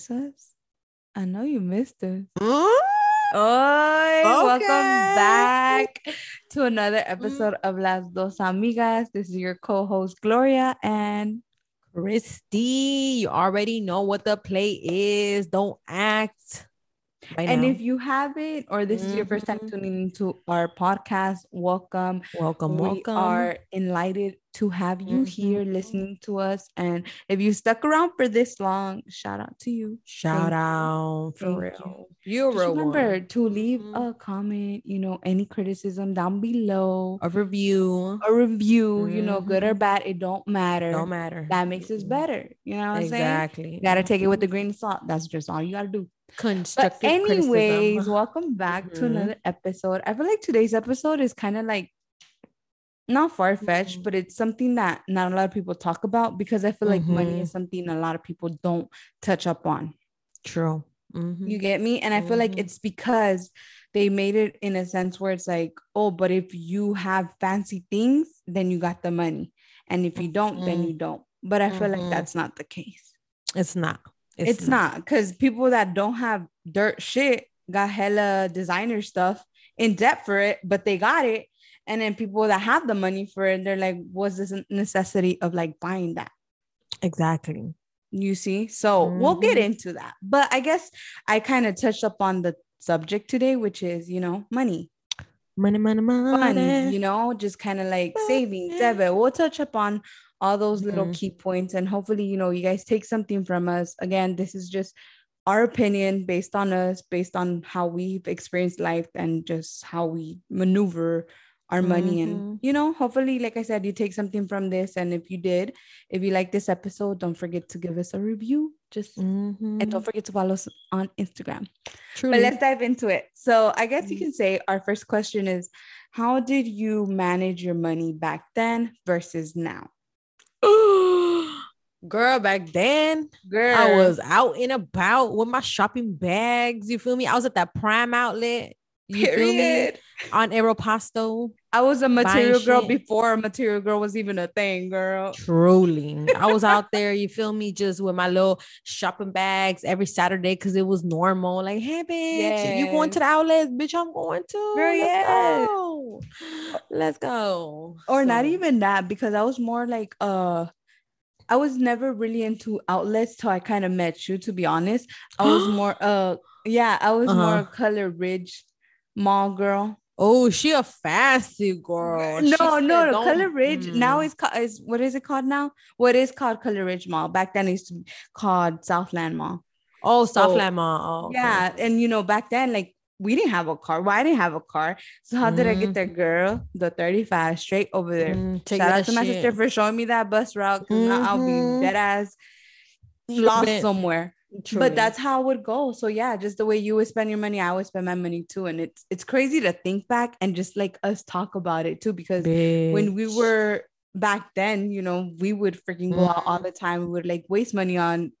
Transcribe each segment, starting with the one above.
Miss us? I know you missed us. Mm? Oi, welcome back to another episode of Las Dos Amigas. This is your co-host Gloria and Christy, you already know what the play is. Don't act. And if you haven't or this is your first time Mhm. tuning into our podcast, welcome. welcome, we welcome. are enlightened to have you here Mhm. listening to us. And if you stuck around for this long, shout out to you. Shout Thank you. out for Thank real. You. are Just real remember one. to leave Mhm. a comment, you know, any criticism down below, a review. a review, you know, good or Mhm. bad, it don't matter. Don't matter. That makes us Mhm. better. You know what I'm saying? Exactly. Gotta take it with a grain of salt. That's just all you gotta do. But constructive anyways, criticism. welcome back to Mhm. another episode. I feel like today's episode is kind of like not far fetched, Mhm. but it's something that not a lot of people talk about because I feel like money Mhm. is something a lot of people don't touch up on. True. Mhm. You get me? And I feel like Mhm. it's because they made it in a sense where it's like, oh, but if you have fancy things, then you got the money. And if you don't, then Mhm. you don't. But I feel like that's not the case. It's not. It's, not because people that don't have dirt shit got hella designer stuff in debt for it, but they got it. And then people that have the money for it, they're like, was this a necessity of like buying that? Exactly. You see? So we'll get Mhm. into that. But I guess I kind of touched up on the subject today, which is, you know, money, Money, money, fun, money. you know, just kind of like savings, debit. We'll touch up on all those little Mhm. key points and hopefully, you know, you guys take something from us. Again, this is just our opinion based on us, based on how we've experienced life and just how we maneuver our money. And, Mhm. you know, hopefully, like I said, you take something from this. And if you did, if you like this episode, don't forget to give us a review. Just and don't Mhm. forget to follow us on Instagram. Truly. But let's dive into it. So I guess you Mhm. can say our first question is how did you manage your money back then versus now? Girl, back then Girl, I was out and about with my shopping bags. You feel me? I was at that prime outlet. You period. On Aeropostale. I was a material girl shit. before a material girl was even a thing, girl. Truly. I was out there, you feel me, just with my little shopping bags every Saturday because it was normal. Like, hey, bitch, you going to the outlet? Bitch, I'm going to. Girl, Let's yes. go. Let's go. Or not even that, because I was more like uh I was never really into outlets till I kind of met you, to be honest. I was more uh yeah, I was more Uh-huh. a Cutler Ridge mall girl. Oh, she a fancy girl. No, no, no. "Don't- Cutler Ridge now Mm. is called is what is it called now? What is called Cutler Ridge Mall? Back then it used to be called Southland Mall. Oh, So, Southland Mall. Oh, okay. Yeah, and you know back then like we didn't have a car. Well, didn't have a car. So how did I get there, girl? The 35 straight over there. Mm, take Shout out to my sister for showing me that bus route because now I'll be dead ass lost somewhere. Truly. But that's how it would go. So yeah, just the way you would spend your money, I would spend my money too. And it's it's crazy to think back and just like us talk about it too, because when we were back then, you know, we would freaking go out all the mm-hmm. time. We would like waste money on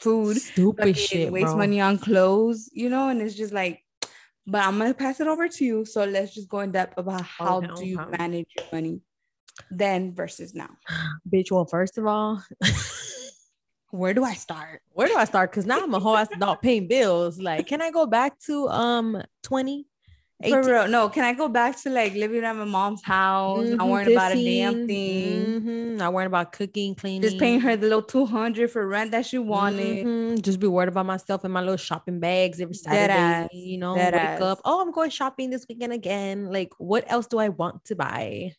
food, stupid shit, waste bro. money on clothes, you know, and it's just like, but I'm gonna pass it over to you. So let's just go in depth about oh, how Okay, do you manage your money then versus now. Bitch, well, first of all, Where do I start? where do I start? Because now I'm a whole ass adult paying bills. Like, can I go back to um 20? For real, no. Can I go back to like living at my mom's house, not Mhm, worrying about a damn 15, thing, mhm, Not worrying about cooking, cleaning. just paying her the little two hundred for rent that she wanted. Mhm, Just be worried about myself and my little shopping bags every Saturday. You know, wake ass. up. Oh, I'm going shopping this weekend again. Like, what else do I want to buy?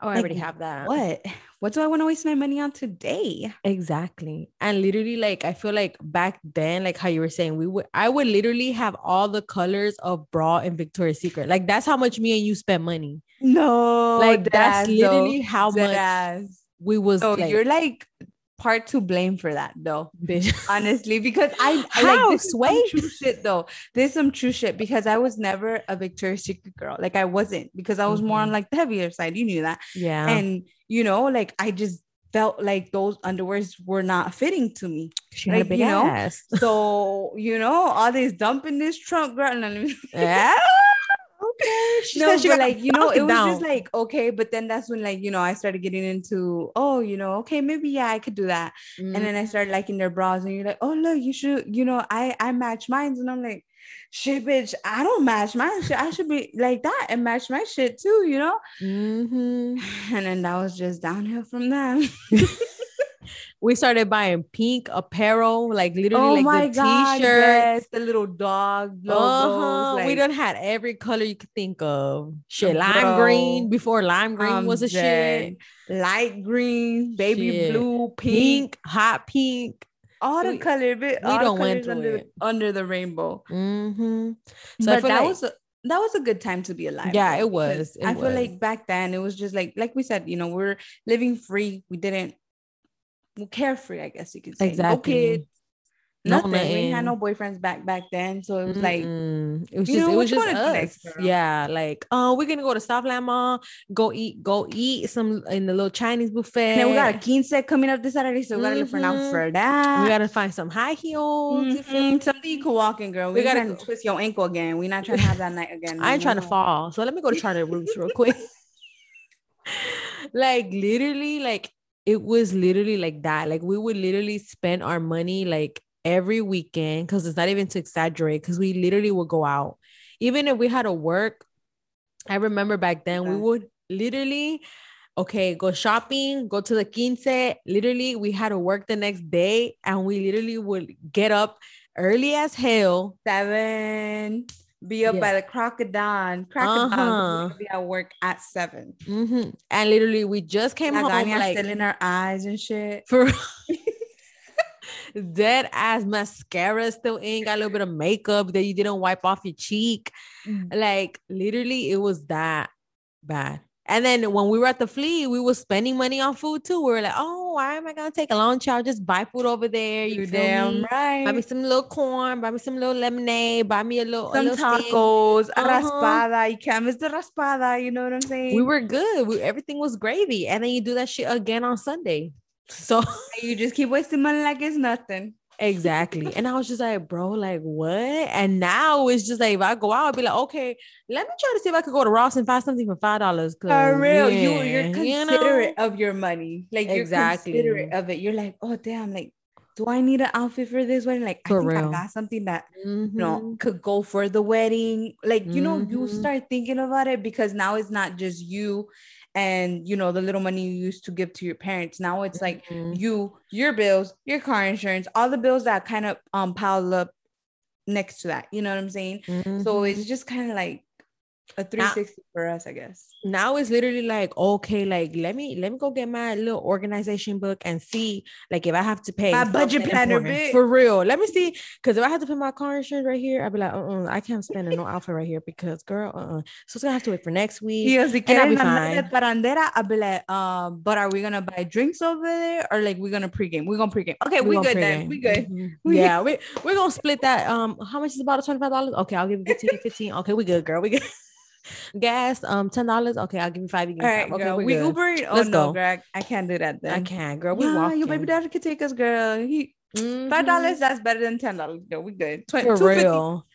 Oh, I already have that. What? What do I want to waste my money on today? Exactly. And literally, like, I feel like back then, like how you were saying, we would, I would literally have all the colors of bra and Victoria's Secret. Like, that's how much me and you spent money. No, Like, that's deadass, literally how much we was So like, you're like part to blame for that, though. bitch. Honestly, because I, I How, like this Sway? true shit though. There's some true shit because I was never a Victoria's Secret girl. Like I wasn't because I was more on Mhm. like the heavier side. You knew that. yeah. and you know like i just felt like those underwears were not fitting to me she had a big you know, ass. so you know all this dump in this trunk girl yeah. Okay. She no, said she got like you know, it was down. just like okay, but then that's when like you know I started getting into oh you know okay maybe yeah I could do that, and then I started liking their bras, and you're like oh look you should you know I I match mine, and I'm like shit bitch I don't match my shit I should be like that and match my shit too you know, Mhm. and then that was just downhill from them. we started buying pink apparel, like literally oh like the god, t-shirts. yes, the little dog logos. Uh-huh. we like, done had every color you could think of. Shit, lime green before lime green I'm was a shit. light green, baby Shit. blue, pink, Pink, hot pink. all the we- color, bit, we all the went through under, it. under the rainbow. Mm-hmm. So but that like- was a, that was a good time to be alive. Yeah, it was, it I feel like back then it was just like like we said, you know, we're living free. We didn't carefree, I guess you could say. No Exactly. kids, No nothing. we had no boyfriends back back then, so it was like Mm-mm. it was just know, it was just next, us. Yeah, like oh, we're gonna go to Southland Mall, go eat, go eat some in the little Chinese buffet. and we got a quince coming up this Saturday, so we gotta look for now Mhm. for that. we gotta find some high heels. you feel me? Mhm, Something you can walk in, girl. We We, gotta go- twist your ankle again. We're not trying to have that night again. I ain't no, trying to fall. So let me go to Charlotte Russe real quick. like literally, like it was literally like that. Like we would literally spend our money like every weekend because it's not even to exaggerate, because we literally would go out. Even if we had to work, I remember back then we would literally okay, go shopping, go to the quince. Literally, we had to work the next day and we literally would get up early as hell. Seven. Be up Yeah. by the crocodile. Crocodile. Uh-huh. Be at work at 7 Mhm. And literally, we just came home Laganya like still in our eyes and shit. for dead ass mascara still in, got a little bit of makeup that you didn't wipe off your cheek. Mm. Like literally, it was that bad. And then when we were at the flea, we were spending money on food too. We were like, oh, why am I gonna take a lunch out? Just buy food over there. You You feel damn me? right. Buy me some little corn, buy me some little lemonade, buy me a little, a some little tacos, a Uh-huh. raspada. You can't miss the raspada. You know what I'm saying? We were good. We, everything was gravy. And then you do that shit again on Sunday. So you just keep wasting money like it's nothing. Exactly. And I was just like, bro, like what? And now it's just like if I go out, I'll be like, okay, let me try to see if I could go to Ross and find something for five dollars. For real, you you're you know? considerate of your money. Like Exactly. you're considerate of it. You're like, oh damn, like, do I need an outfit for this wedding? Like, For I think real. I got something that you know Mhm. could go for the wedding. Like, you know, you Mhm. start thinking about it because now it's not just you and you know the little money you used to give to your parents. Now it's like Mhm. you, your bills, your car insurance, all the bills that kind of um pile up next to that. You know what I'm saying? So Mhm. it's just kind of like a 360 for us, I guess. now it's literally like okay like let me let me go get my little organization book and see like if i have to pay My budget planner, for real let me see because if i have to put my car insurance right here i'd be like uh-uh, i can't spend on no outfit right here because girl uh-uh. so it's gonna have to wait for next week Yeah, si and I'll be quieren andar de fine. parandera, I'll be like, um, but are we gonna buy drinks over there or like we're gonna pregame? We're gonna pregame. Okay, we, gonna good then. We good. Mhm. We- yeah we, we're gonna split that um how much is about $25 okay i'll give you 15 15 okay we good girl we good gas um $10 okay i'll give you five you give All right, five. okay girl. We good. Ubering. Oh Let's no, go. Greg, I can't do that then. i can't girl we Nah, your baby daddy could take us, girl. He Mhm. five dollars. That's better than ten dollars. Girl, we good. For real.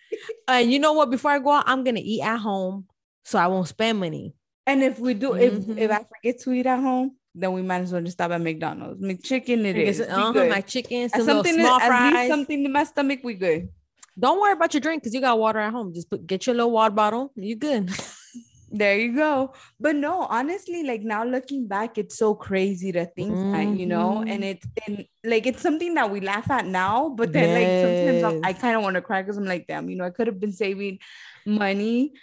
and you know what? Before I go out, I'm gonna eat at home, so I won't spend money. And if we do, if if Mhm. I forget to eat at home, then we might as well just stop at McDonald's. McChicken, it is. Uh-huh, my chicken, some little something, small at least something in my stomach. We good. Don't worry about your drink because you got water at home. Just put get your little water bottle. You good? There you go. But no, honestly, like now looking back, it's so crazy to think that, you know, and Mhm. it's and like it's something that we laugh at now, but then like sometimes I'm- I kind of want to cry because I'm like, damn, you know, I could have been saving money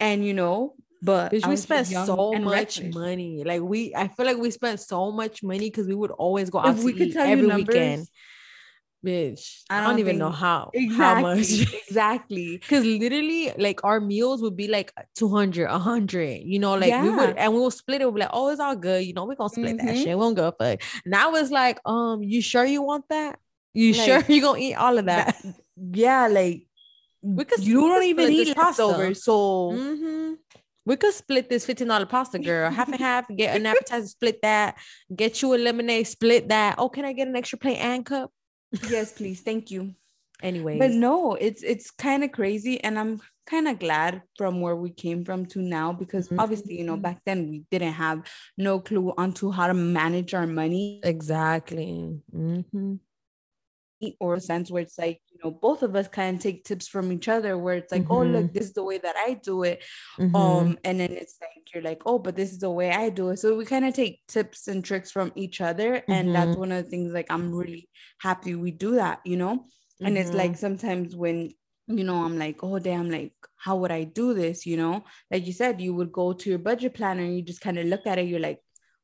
and you know, but we spent so much reckless. money. Like we, I feel like we spent so much money because we would always go out If to we could eat every numbers, weekend. Bitch, I don't, even know how exactly, how much. exactly. Because literally, like our meals would be like 200, 100, you know, like we would, and we will split it. We'll be like, oh, it's all good. You know, we're going to split that Mhm. shit. We won't go fuck. Now it's like, um, you sure you want that? You Like, sure you going to eat all of that? Yeah, like We could- you don't even eat this pasta. leftovers, so Mhm. We could split this $15 pasta, girl. Half and half, get an appetizer, split that. Get you a lemonade, split that. Oh, can I get an extra plate and cup? Yes, please, thank you. Anyway, but no, it's it's kind of crazy, and I'm kind of glad from where we came from to now because Mhm. obviously, you know, back then we didn't have no clue onto how to manage our money exactly. Mhm. or a sense where it's like, know, both of us kind of take tips from each other where it's like, oh, look, this is the way that I do it. Mhm. Um, and then it's like you're like, oh, but this is the way I do it. So we kind of take tips and tricks from each other. And that's Mhm. one of the things like I'm really happy we do that, you know? And it's like Mhm. sometimes when you know, I'm like, oh damn, like how would I do this? You know, like you said, you would go to your budget planner and you just kind of look at it, you're like,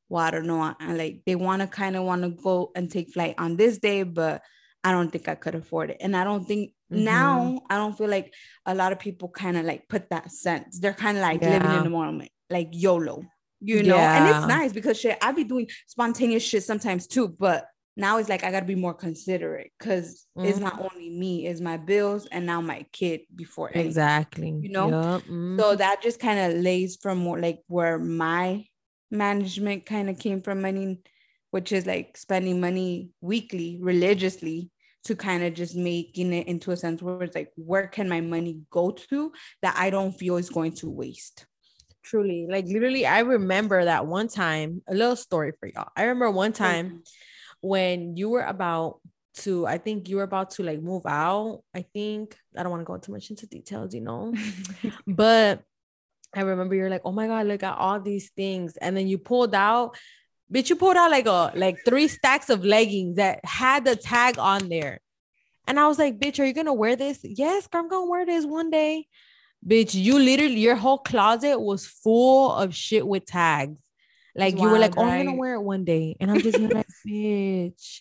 well, I don't know. And like they want to kind of want to go and take flight on this day, but I don't think I could afford it. And I don't think Mhm. now I don't feel like a lot of people kind of like put that sense. They're kind of like living in the moment, like YOLO, you know. And it's nice because shit, I be doing spontaneous shit sometimes too, but now it's like I gotta be more considerate because it's not only me, it's my bills and now my kid before anything. exactly. you know? Yup. Mhm. So that just kind of lays from more like where my management kind of came from money, which is like spending money weekly, religiously, to kind of just making it into a sense where it's like, where can my money go to that I don't feel is going to waste? truly. Like literally i remember that one time a little story for y'all. I remember one Mm-hmm. time when you were about to i think you were about to like move out i think. I don't want to go too much into details you know. But i remember you're like oh my god look at all these things. And then you pulled out bitch you pulled out like a like three stacks of leggings that had the tag on there and i was like bitch are you gonna wear this yes i'm gonna wear this one day bitch you literally your whole closet was full of shit with tags like you were like oh i'm gonna wear it one day and i'm just like bitch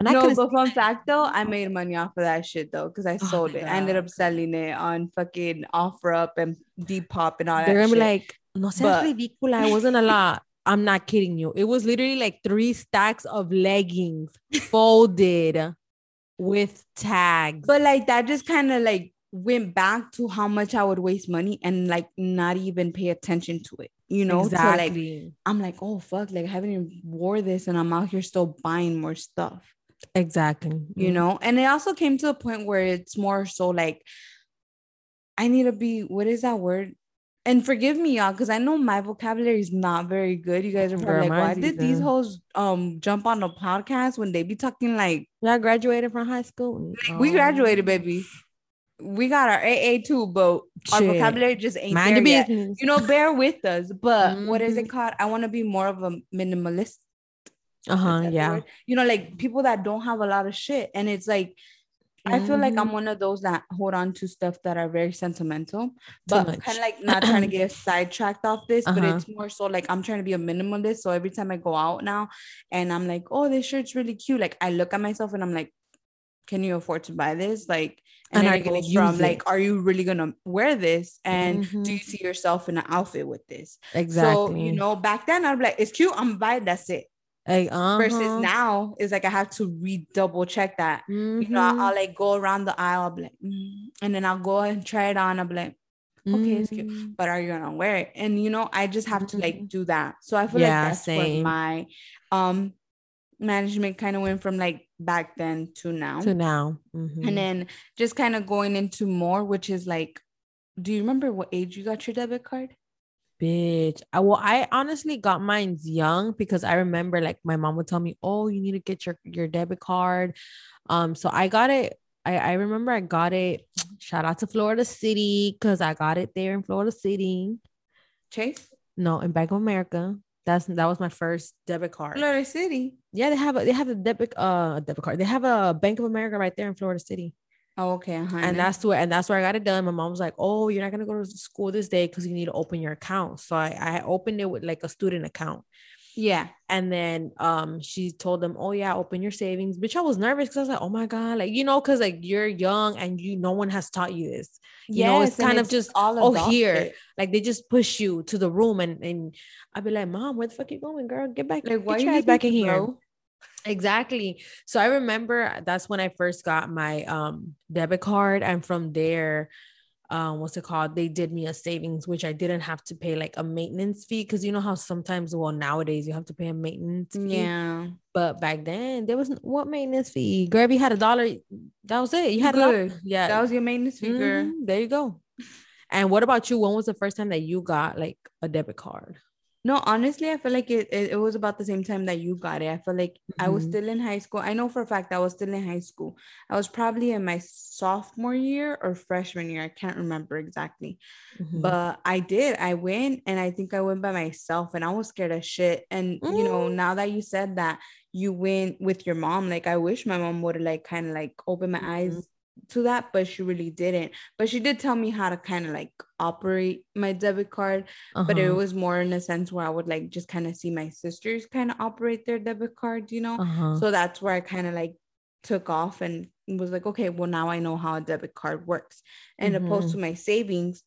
and I no, but fun fact though, I made money off of that shit though, because I Oh sold my it. I ended up selling it on fucking OfferUp and Depop and all that. They're gonna be like, no seas But- ridícula. It wasn't a lot. I'm not kidding you. It was literally like three stacks of leggings folded with tags. but like that just kind of like went back to how much I would waste money and like not even pay attention to it, you know? So like exactly. I'm like, oh fuck, like I haven't even wore this and I'm out here still buying more stuff, exactly. you Mhm. know? And it also came to a point where it's more so like I need to be what is that word? And forgive me, y'all, because I know my vocabulary is not very good. You guys are probably like, why did these hoes um jump on the podcast when they be talking like Y'all graduated from high school. we graduated, Oh, baby? We got our AA too, but our vocabulary just ain't Mind there yet. business. You know, bear with us. But what is it called? I want to be more of a minimalist. Uh huh. Yeah. You know, like people that don't have a lot of shit. And it's like, I feel like. I'm one of those that hold on to stuff that are very sentimental, but kind of like not trying to get sidetracked off this, but Uh-huh. it's more so like I'm trying to be a minimalist. So every time I go out now and I'm like, oh, this shirt's really cute, like I look at myself and I'm like, can you afford to buy this? Like, and, And are you gonna goes from use like, are you really gonna wear this? And do Mhm. you see yourself in an outfit with this? Exactly. So, you know, back then I'd be like, it's cute, I'm gonna buy it, that's it. Like, uh-huh. Versus now is like I have to re double check that you know, I'll, Mhm. I'll, like go around the aisle, like, mm, and then I'll go and try it on. I'll be like, okay, it's cute, Mm. but are you gonna wear it? And you know, I just have to like Mhm. do that. So I feel Yeah, like that's same. where my um management kind of went from like back then to now. to now. Mhm. And then just kind of going into more, which is like, do you remember what age you got your debit card? Bitch. I well, I honestly got mine young because I remember like my mom would tell me, Oh, you need to get your, your debit card. Um, so I got it. I, I remember I got it. Shout out to Florida City because I got it there in Florida City. Chase? No, in Bank of America. That's that was my first debit card. Florida City. Yeah, they have a they have a debit uh debit card. They have a Bank of America right there in Florida City. Oh, okay. Uh-huh. and that's where and that's where I got it done. My mom was like, "Oh, you're not gonna go to school this day because you need to open your account." So I, I opened it with like a student account, yeah. and then um she told them, "Oh yeah, open your savings." Bitch, I was nervous because I was like, "Oh my god," like you know, because like you're young and you no one has taught you this. You know, it's Yes, kind of just, all oh, here. it. Like they just push you to the room and and I'd be like, "Mom, where the fuck you going, girl? Get back, Like, why get you your ass back in here." bro? Exactly. So I remember that's when I first got my um debit card and from there um what's it called? They did me a savings which i didn't have to pay like a maintenance fee because you know how sometimes well nowadays you have to pay a maintenance fee? Yeah. but back then there wasn't what maintenance fee? Gravy had a dollar that was it. You had a dollar. Yeah. That was your maintenance fee, girl. Mhm, there you go. And what about you? When was the first time that you got like a debit card No, honestly, I feel like it, it, it was about the same time that you got it. I feel like I was Mhm. still in high school. I know for a fact I was still in high school. I was probably in my sophomore year or freshman year. I can't remember exactly. Mhm. But I did. I went and I think I went by myself and I was scared of shit. And you know, Mm. now that you said that you went with your mom, like I wish my mom would have like kind of like opened my eyes Mhm. To that, but she really didn't. But she did tell me how to kind of like operate my debit card but it Uh-huh, was more in a sense where I would like just kind of see my sisters kind of operate their debit card, you know. uh-huh. So that's where I kind of like took off and was like, okay, well now I know how a debit card works. And opposed to my savings,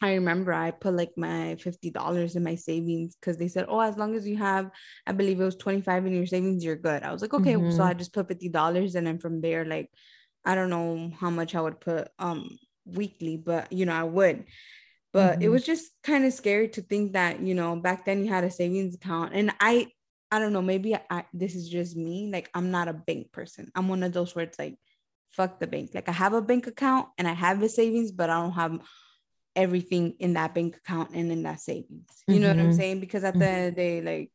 I remember I put like my fifty dollars in my savings because they said, oh, as long as you have, I believe it was twenty five in your savings, you're good. I was like, okay, so Mhm. I just put fifty dollars, and then from there, like, I don't know how much I would put um weekly, but you know I would. But it Mhm. was just kind of scary to think that you know back then you had a savings account and i i don't know maybe I, this is just me like i'm not a bank person. I'm one of those where it's like fuck the bank. Like i have a bank account and i have a savings but i don't have everything in that bank account and in that savings. You know what i'm Mhm. saying? Because at the end of the day like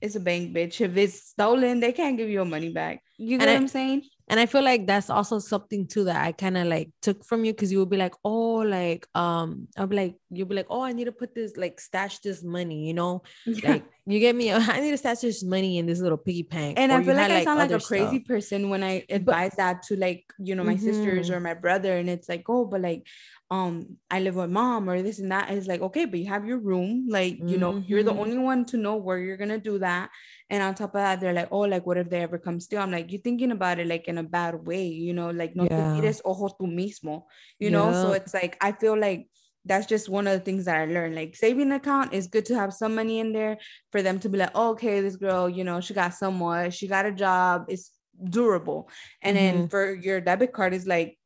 it's a bank bitch. If it's stolen they can't give you your money back. You know what i'm saying and I feel like that's also something too that I kind of like took from you because you would be like, oh, like um, I'll be like, you'll be like, oh, I need to put this like stash this money, you know, like you get me, I need to stash this money in this little piggy bank. and or I feel like had, I sound like a crazy stuff. person when I advise that to like you know my sisters Mhm. or my brother, and it's like, oh, but like, um, I live with mom or this and that. It's like, okay, but you have your room, like you know, you're the Mhm. only one to know where you're gonna do that. And on top of that, they're like, oh, like what if they ever come steal? I'm like, you're thinking about it like in a bad way, you know, like no Yeah. ojo tú mismo, you know. So Yeah. it's like I feel like that's just one of the things that I learned. Like saving account is good to have some money in there for them to be like, oh, okay, this girl, you know, she got somewhat, she got a job, it's durable. And then Mhm. for your debit card is like,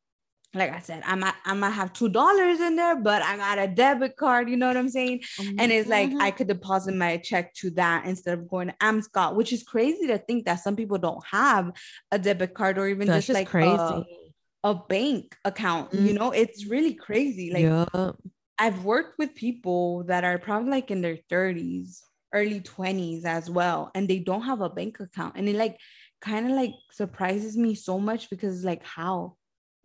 like I said, I might I might have two dollars in there, but I got a debit card, you know what I'm saying? And it's like I Mhm. could deposit my check to that instead of going to Amscot, which is crazy to think that some people don't have a debit card or even that's just just like crazy. A, a bank account. You know, it's really crazy. Like yeah. I've worked with people that are probably like in their 30s, early 20s as well, and they don't have a bank account. And it like kind of like surprises me so much because like how?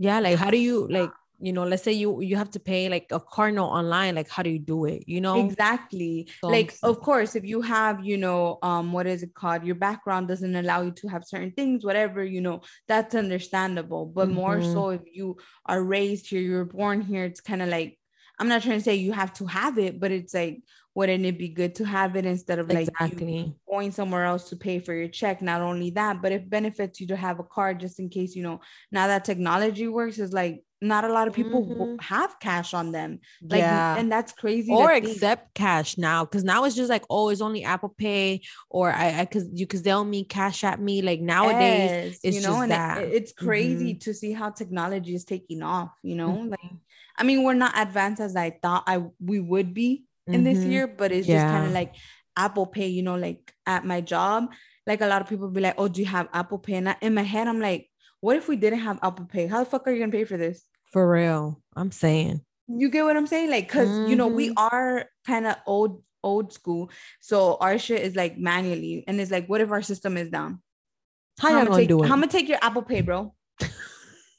Yeah. Like, how do you like, you know, let's say you you have to pay like a car note online. Like, how do you do it? You know? Exactly. So like s- of course if you have, you know, um what is it called? Your background doesn't allow you to have certain things, whatever, you know, that's understandable. But more Mhm. so if you are raised here, you're born here, it's kind of like I'm not trying to say you have to have it, but it's like wouldn't it be good to have it instead of like exactly. going somewhere else to pay for your check. Not only that, but it benefits you to have a card just in case, you know, now that technology works, is like not a lot of people Mhm. have cash on them. Like, yeah. and that's crazy. or accept cash now because now it's just like oh it's only apple pay or i i cause you cause they'll me cash at me like nowadays Yes, it's you know, just and that. it- it's crazy to see how technology is taking off, you know, like I mean, we're not advanced as I thought I we would be in this Mhm. year, but it's just kind of like Apple Pay, you know, like at my job, like a lot of people be like, "Oh, do you have Apple Pay?" And I, in my head, I'm like, "What if we didn't have Apple Pay? How the fuck are you gonna pay for this?" for real i'm saying You get what I'm saying? Like, cause you know, we Mhm. are kind of old old school, so our shit is like manually, and it's like, what if our system is down? how y'all I'ma gonna take, do it I'm gonna take your Apple Pay, bro.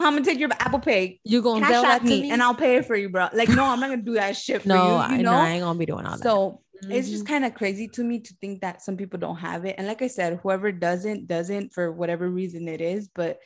I'm gonna take your Apple Pay. you gonna Cash sell at that to me, me and I'll pay it for you, bro. Like, no, I'm not gonna do that shit for no you. I, You no. I ain't gonna be doing all that so it's just Mhm. kind of crazy to me to think that some people don't have it. And like I said, whoever doesn't doesn't for whatever reason it is. But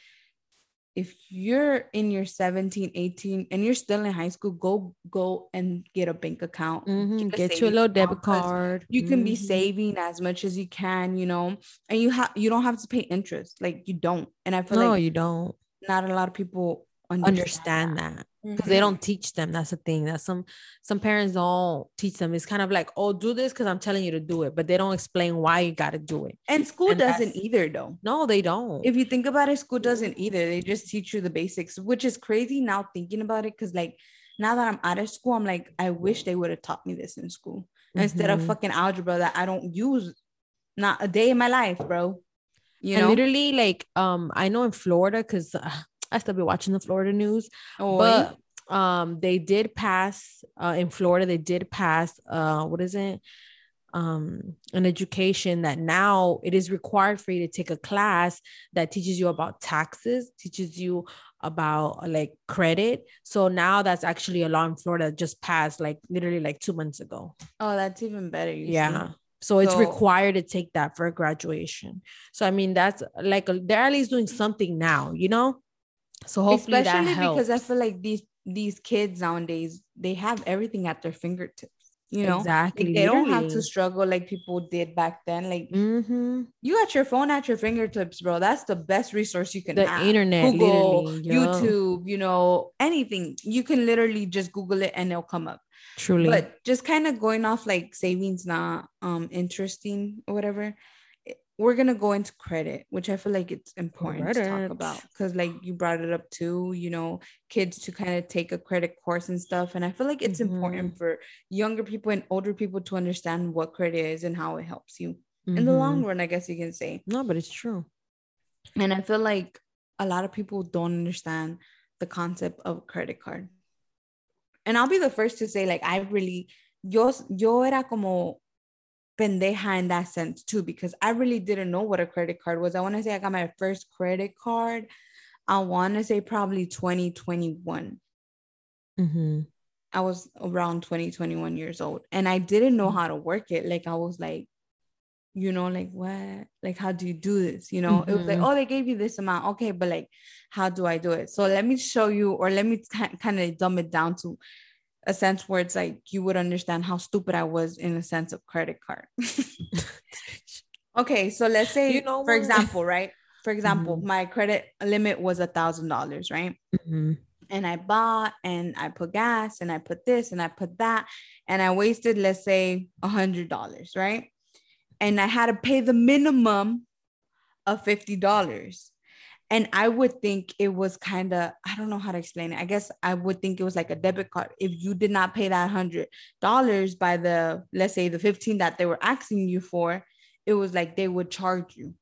if you're in your 17, 18, and you're still in high school, go go and get a bank account. Mhm. a get you a little account, debit 'cause card You can be Mhm. saving as much as you can, you know, and you have you don't have to pay interest. Like you don't. And I feel like, no like you don't not a lot of people understand, understand that because they Mhm. don't teach them that's the thing that some some parents don't teach them it's kind of like oh do this because i'm telling you to do it but they don't explain why you got to do it And school And doesn't either though. no they don't if you think about it, school doesn't either. They just teach you the basics, which is crazy now thinking about it. Cause like now that I'm out of school, I'm like, I wish they would have taught me this in school mm-hmm. instead of mm-hmm. fucking algebra that I don't use not a day in my life, bro. You and literally, like, um, I know in Florida, because uh, I still be watching the Florida news, oh, but um, they did pass uh, in Florida. They did pass uh, what is it? um, an education that now it is required for you to take a class that teaches you about taxes, teaches you about like credit. So now that's actually a law in Florida just passed like literally like two months ago. Oh, that's even better. yeah. See? So it's so, required to take that for graduation. So I mean, that's like uh, they're at least doing something now, you know. So hopefully, especially because I feel like these these kids nowadays they have everything at their fingertips you know exactly like, they don't have to struggle like people did back then like mm-hmm. you got your phone at your fingertips bro. That's the best resource you can the have. internet google youtube you know anything. You can literally just google it and it'll come up. Truly. But just kind of going off like savings not um interesting or whatever we're gonna go into credit, which I feel like it's important credit. to talk about because, like, you brought it up too. You know, kids to kind of take a credit course and stuff, and I feel like it's mm-hmm. important for younger people and older people to understand what credit is and how it helps you mm-hmm. in the long mm-hmm. run. I guess you can say. No, but it's true. And I feel like a lot of people don't understand the concept of credit card. And I'll be the first to say, like, I really, yo, yo era como pendeja in that sense too, because I really didn't know what a credit card was. I want to say I got my first credit card. I want to say probably 2021. Mm-hmm. I was around 20, 21 years old and I didn't know how to work it. Like I was like, you know, like what? Like, how do you do this? You know, mm-hmm. it was like, mm-hmm. oh, they gave you this amount. Okay, but like, how do I do it? So let me show you, or let me t- kind of dumb it down to a sense where it's like you would understand how stupid I was in the sense of credit card. okay, so let's say, you know, for example, right? For example, mm-hmm. my credit limit was a thousand dollars, right? Mm-hmm. And I bought and I put gas and I put this and I put that and I wasted, let's say, a hundred dollars, right? And I had to pay the minimum of fifty dollars and i would think it was kind of i don't know how to explain it. I guess i would think it was like a debit card. If you did not pay that hundred dollars by the let's say the 15 that they were asking you for it was like they would charge you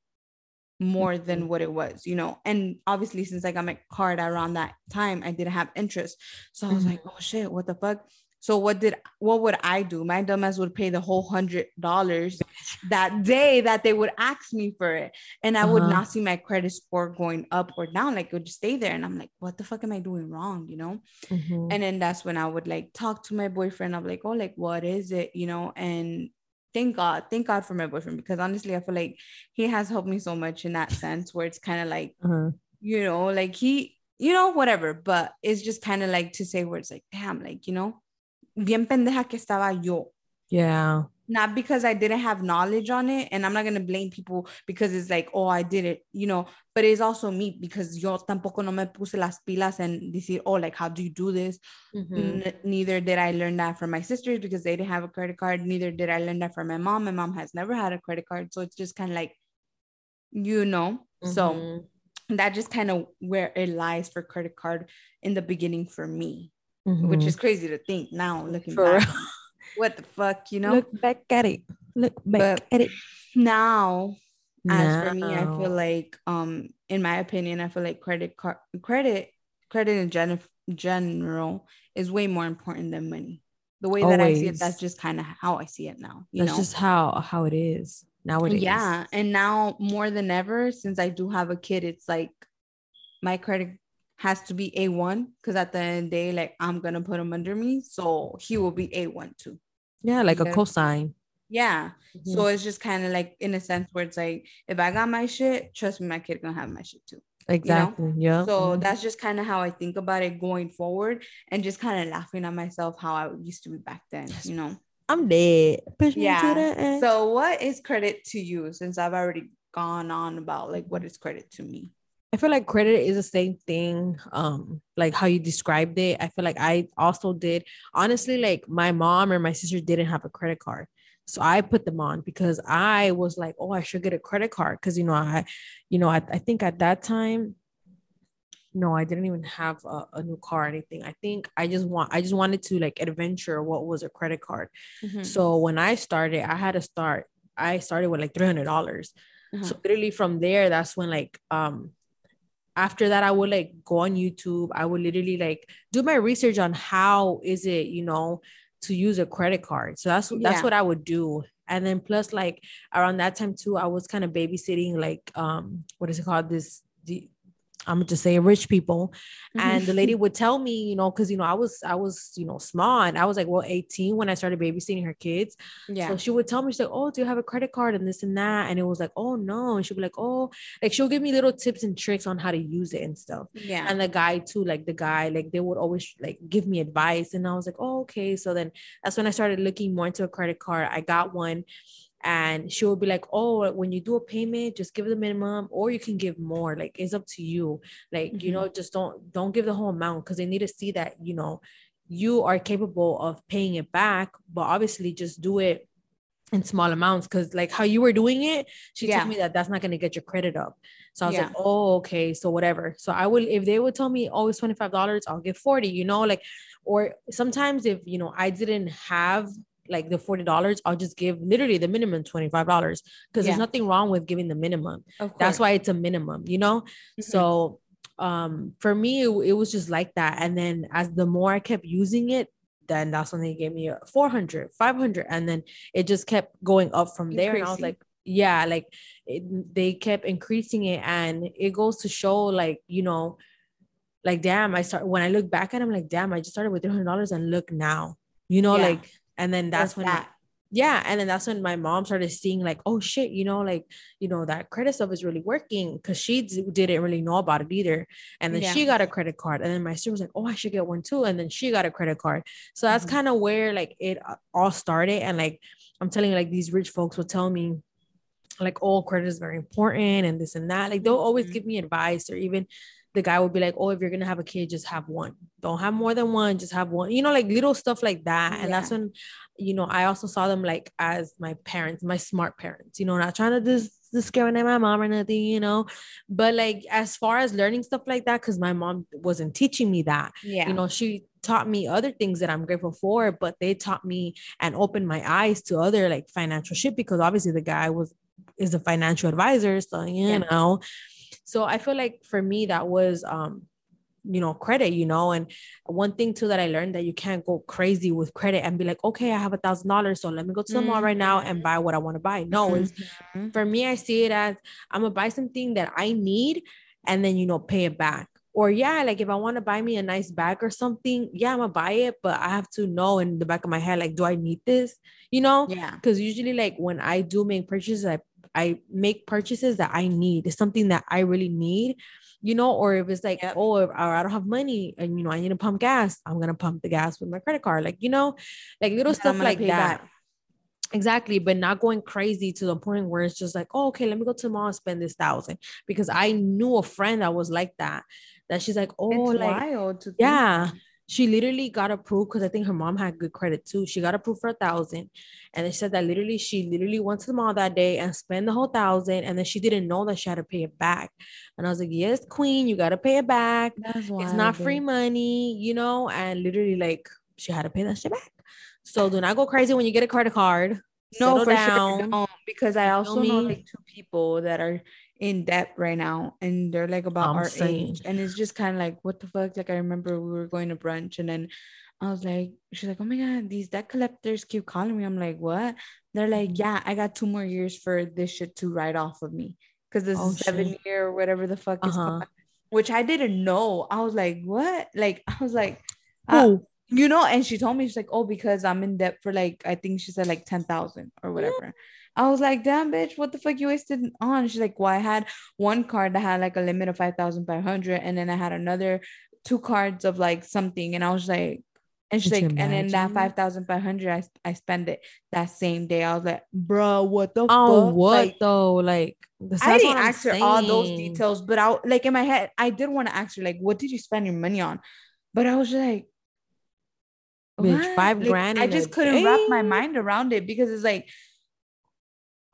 more than mm-hmm. what it was you know? And obviously since i got my card around that time i didn't have interest. So i was mm-hmm. like oh shit what the fuck so what did what would I do? My dumbass would pay the whole hundred dollars that day that they would ask me for it, and I uh-huh. would not see my credit score going up or down. Like it would just stay there, and I'm like, what the fuck am I doing wrong? You know. Mm-hmm. And then that's when I would like talk to my boyfriend. I'm like, oh, like what is it? You know, and thank God, thank God for my boyfriend because honestly, I feel like he has helped me so much in that sense where it's kind of like, uh-huh. you know, like he, you know, whatever. But it's just kind of like to say where it's like, damn, like you know bien pendeja que estaba yo. Yeah. Not because I didn't have knowledge on it. And I'm not going to blame people because it's like, oh, I did it, you know, but it's also me because yo tampoco no me puse las pilas and decir, oh, like, how do you do this? Mm-hmm. N- neither did I learn that from my sisters because they didn't have a credit card. Neither did I learn that from my mom. My mom has never had a credit card. So it's just kind of like, you know, mm-hmm. so that just kind of where it lies for credit card in the beginning for me mm-hmm. which is crazy to think now looking For back. what the fuck, you know? Look back at it. Look back but at it. Now, as for me, I feel like, um, in my opinion, I feel like credit card credit credit in gen- general is way more important than money. The way Always. that I see it, that's just kind of how I see it now. that's know? just how how it is nowadays. Yeah, and now more than ever, since I do have a kid, it's like my credit has to be A1 because at the end of the day, like I'm gonna put him under me. So he will be A1 too. Yeah, like a cosign. Yeah. Mm-hmm. So it's just kind of like in a sense where it's like if I got my shit, trust me, my kid gonna have my shit too. Exactly. You know? Yeah. So mm-hmm. that's just kind of how I think about it going forward and just kind of laughing at myself how I used to be back then, you know. I'm dead. Push yeah. So what is credit to you since I've already gone on about like what is credit to me? I feel like credit is the same thing. Um, like how you described it. I feel like I also did. Honestly, like my mom or my sister didn't have a credit card. So I put them on because I was like, oh, I should get a credit card. Cause you know, I, you know, I, I think at that time, no, I didn't even have a, a, new car or anything. I think I just want I just wanted to like adventure what was a credit card. Mm-hmm. So when I started, I had to start. I started with like three hundred dollars. Mm-hmm. So literally from there, that's when like um after that I would like go on YouTube. I would literally like do my research on how is it, you know, to use a credit card. So that's that's yeah. what I would do. And then plus like around that time too, I was kind of babysitting like um what is it called this the I'm gonna just say rich people. Mm-hmm. And the lady would tell me, you know, because you know, I was I was, you know, small and I was like, well, 18 when I started babysitting her kids. Yeah. So she would tell me, she's like, Oh, do you have a credit card and this and that? And it was like, oh no. And she'd be like, Oh, like she'll give me little tips and tricks on how to use it and stuff. Yeah. And the guy too, like the guy, like they would always like give me advice. And I was like, oh, okay. So then that's when I started looking more into a credit card. I got one and she will be like oh when you do a payment just give the minimum or you can give more like it's up to you like mm-hmm. you know just don't don't give the whole amount because they need to see that you know you are capable of paying it back but obviously just do it in small amounts because like how you were doing it she yeah. told me that that's not going to get your credit up so i was yeah. like oh okay so whatever so i would if they would tell me oh it's $25 i'll give 40 you know like or sometimes if you know i didn't have like the $40, I'll just give literally the minimum $25 because yeah. there's nothing wrong with giving the minimum. That's why it's a minimum, you know? Mm-hmm. So um for me it, it, was just like that and then as the more I kept using it then that's when they gave me a 400 500 and then it just kept going up from there and I was like yeah like it, they kept increasing it and it goes to show like you know like damn I start when I look back at them like damn I just started with $300 and look now you know yeah. like and then that's when that? yeah and then that's when my mom started seeing like oh shit you know like you know that credit stuff is really working because she d- didn't really know about it either and then yeah. she got a credit card and then my sister was like oh i should get one too and then she got a credit card so that's mm-hmm. kind of where like it uh, all started and like i'm telling you like these rich folks will tell me like oh credit is very important and this and that like they'll always mm-hmm. give me advice or even the guy would be like, "Oh, if you're gonna have a kid, just have one. Don't have more than one. Just have one." You know, like little stuff like that. And that's when, you know, I also saw them like as my parents, my smart parents. You know, not trying to just discriminate my mom or nothing. You know, but like as far as learning stuff like that, because my mom wasn't teaching me that. Yeah. You know, she taught me other things that I'm grateful for, but they taught me and opened my eyes to other like financial shit because obviously the guy was is a financial advisor, so you yeah. know so I feel like for me, that was, um, you know, credit, you know, and one thing too that I learned that you can't go crazy with credit and be like, okay, I have a thousand dollars, so let me go to the mm-hmm. mall right now and buy what I want to buy. No, mm-hmm. for me, I see it as I'm gonna buy something that I need and then, you know, pay it back or yeah like if i want to buy me a nice bag or something yeah i'm gonna buy it but i have to know in the back of my head like do i need this you know yeah because usually like when i do make purchases i I make purchases that I need. It's something that I really need, you know, or if it's like, yep. oh, or I don't have money and you know I need to pump gas, I'm gonna pump the gas with my credit card, like you know, like little yeah, stuff like that. that. Exactly, but not going crazy to the point where it's just like, oh, okay, let me go to the mall and spend this thousand because I knew a friend that was like that. That she's like, oh, it's like, yeah. Think she literally got approved because I think her mom had good credit too. She got approved for a thousand. And they said that literally she literally went to the mall that day and spent the whole thousand. And then she didn't know that she had to pay it back. And I was like, Yes, queen, you gotta pay it back. It's not free money, you know, and literally like she had to pay that shit back. So do not go crazy when you get a credit card. No, for down. sure. Don't, because I also know, know like two people that are in debt right now and they're like about I'm our saying. age and it's just kind of like what the fuck like i remember we were going to brunch and then i was like she's like oh my god these debt collectors keep calling me i'm like what they're like mm-hmm. yeah i got two more years for this shit to write off of me because this oh, is seven shit. year or whatever the fuck uh-huh. is called, which i didn't know i was like what like i was like oh uh, you know and she told me she's like oh because i'm in debt for like i think she said like 10,000 or whatever I was like, damn, bitch, what the fuck you wasted on? She's like, well, I had one card that had like a limit of 5,500. And then I had another two cards of like something. And I was like, and she's like, and then that 5,500, I, I spend it that same day. I was like, bro, what the oh, fuck? what like, though? Like, I didn't ask her all those details, but I like in my head, I did want to ask her, like, what did you spend your money on? But I was like, Bitch, five like, grand. I just couldn't day? wrap my mind around it because it's like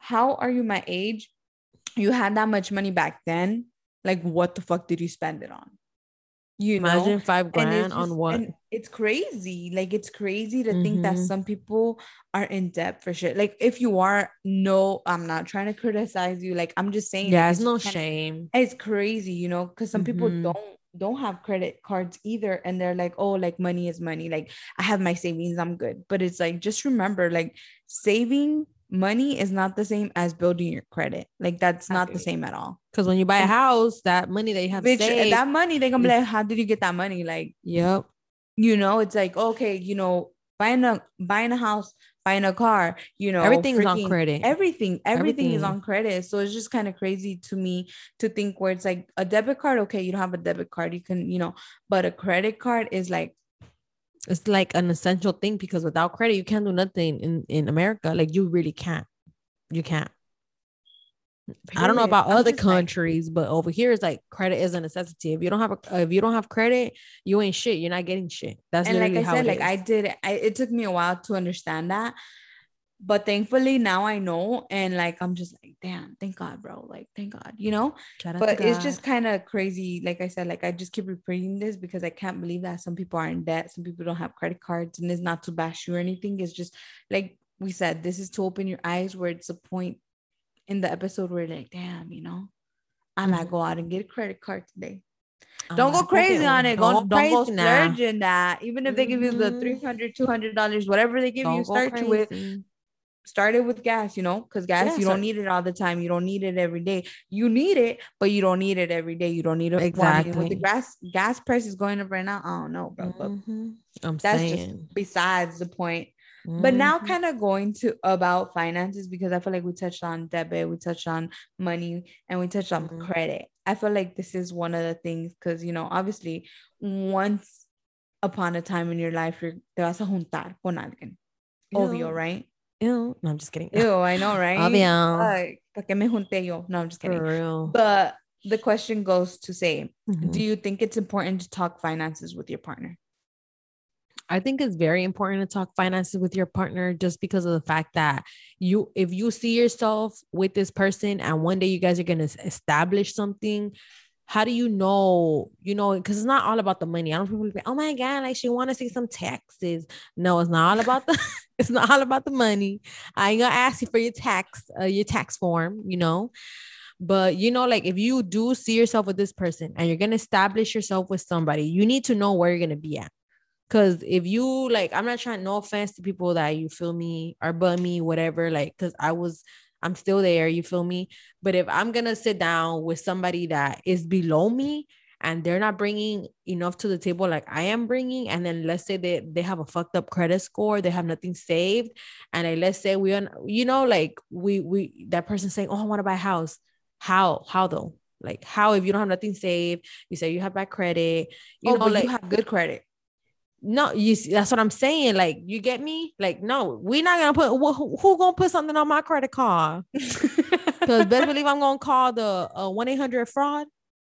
how are you my age? You had that much money back then. Like, what the fuck did you spend it on? You Imagine know, five grand it's on just- what? it's crazy. Like it's crazy to think that Mhm. some people are in debt for shit. Like if you are, no, I'm not trying to criticize you. Like I'm just saying, yeah, it's no just shame. it's crazy, you know, because some people Mhm. don't don't have credit cards either, and they're like, oh, like money is money. Like I have my savings, I'm good. But it's like just remember, like saving money is not the same as building your credit. Like that's not the same at all. Because when you buy a house, that money that you have Bitch, saved, that money they gonna be like, how did you get that money? Like yep, you know, it's like okay, you know, buying a buying a house, buying a car, you know, everything's on credit. Everything, everything is on credit. So it's just kind of crazy to me to think where it's like a debit card. Okay, you don't have a debit card, you can, you know, but a credit card is like it's like an essential thing because without credit, you can't do nothing in in America. Like you really can't. You can't. I don't know about I'm other just like- countries, but over here it's like credit is a necessity. If you don't have a, if you don't have credit, you ain't shit. You're not getting shit. That's and like I said, like I is. did, I, it took me a while to understand that, but thankfully now I know, and like I'm just like, damn, thank God, bro, like thank God, you know. Shout But it's God. just kind of crazy. Like I said, like I just keep repeating this because I can't believe that some people are in debt, some people don't have credit cards, and it's not to bash you or anything. It's just like we said, this is to open your eyes. Where it's a point in the episode where like, damn, you know, I might Mhm. go out and get a credit card today. I'm don't go crazy on it. Don't, don't go crazy now. that. Even if they give you the Mhm. 300 $200, whatever they give you, Don't go start you with crazy. start it with gas, you know, because gas Yeah, you start- don't need it all the time. You don't need it every day. You need it, but you don't need it every day. You don't need it. mean, with the Exactly. gas gas prices going up right now, I don't know, bro. But Mhm. I'm that's saying. just besides the point. But now, Mhm. kind of going to about finances because I feel like we touched on debit, we touched on money, and we touched on Mhm. credit. I feel like this is one of the things because you know, obviously, once upon a time in your life, you're te vas a juntar con alguien. Obvio, right? Ew. No, I'm just kidding. Ew, I know, right? Obvio. Like, ¿pa' qué me junté yo? No, I'm just kidding. For real. But the question goes to say, Mhm. do you think it's important to talk finances with your partner? I think it's very important to talk finances with your partner just because of the fact that you, if you see yourself with this person and one day you guys are going to establish something, how do you know, you know, because it's not all about the money. I don't people be, oh my God, like she want to see some taxes. No, it's not all about the, it's not all about the money. I ain't gonna ask you for your tax, uh, your tax form, you know. But you know, like if you do see yourself with this person and you're gonna establish yourself with somebody, you need to know where you're gonna be at. Cause if you like, I'm not trying, no offense to people that you feel me are but me, whatever, like, cause I was, I'm still there, you feel me? But if I'm gonna sit down with somebody that is below me and they're not bringing enough to the table like I am bringing, and then let's say they, they have a fucked up credit score, they have nothing saved, and like, let's say we, are, you know, like we, we, that person saying, oh, I want to buy a house. How, how though? Like how, if you don't have nothing saved, you say you have bad credit, you oh, know, but like, you have good credit. no, you see, that's what I'm saying. Like, you get me? Like, no, we're not gonna put who, who gonna put something on my credit card? Because best believe I'm gonna call the uh, one eight hundred fraud.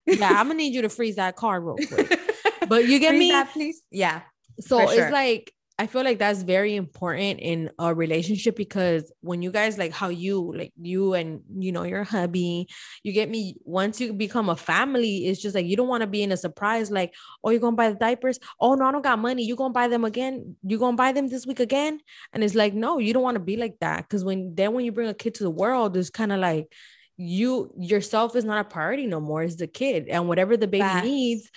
Yeah, I'm gonna need you to freeze that card real quick. But you get Freeze me? that, please? Yeah. So sure. it's like I feel like that's very important in a relationship because when you guys like how you like you and you know your hubby, you get me. Once you become a family, it's just like you don't want to be in a surprise. Like, oh, you're gonna buy the diapers. Oh no, I don't got money. You gonna buy them again? You gonna buy them this week again? And it's like, no, you don't want to be like that because when then when you bring a kid to the world, it's kind of like you yourself is not a priority no more. It's the kid, and whatever the baby Facts. needs,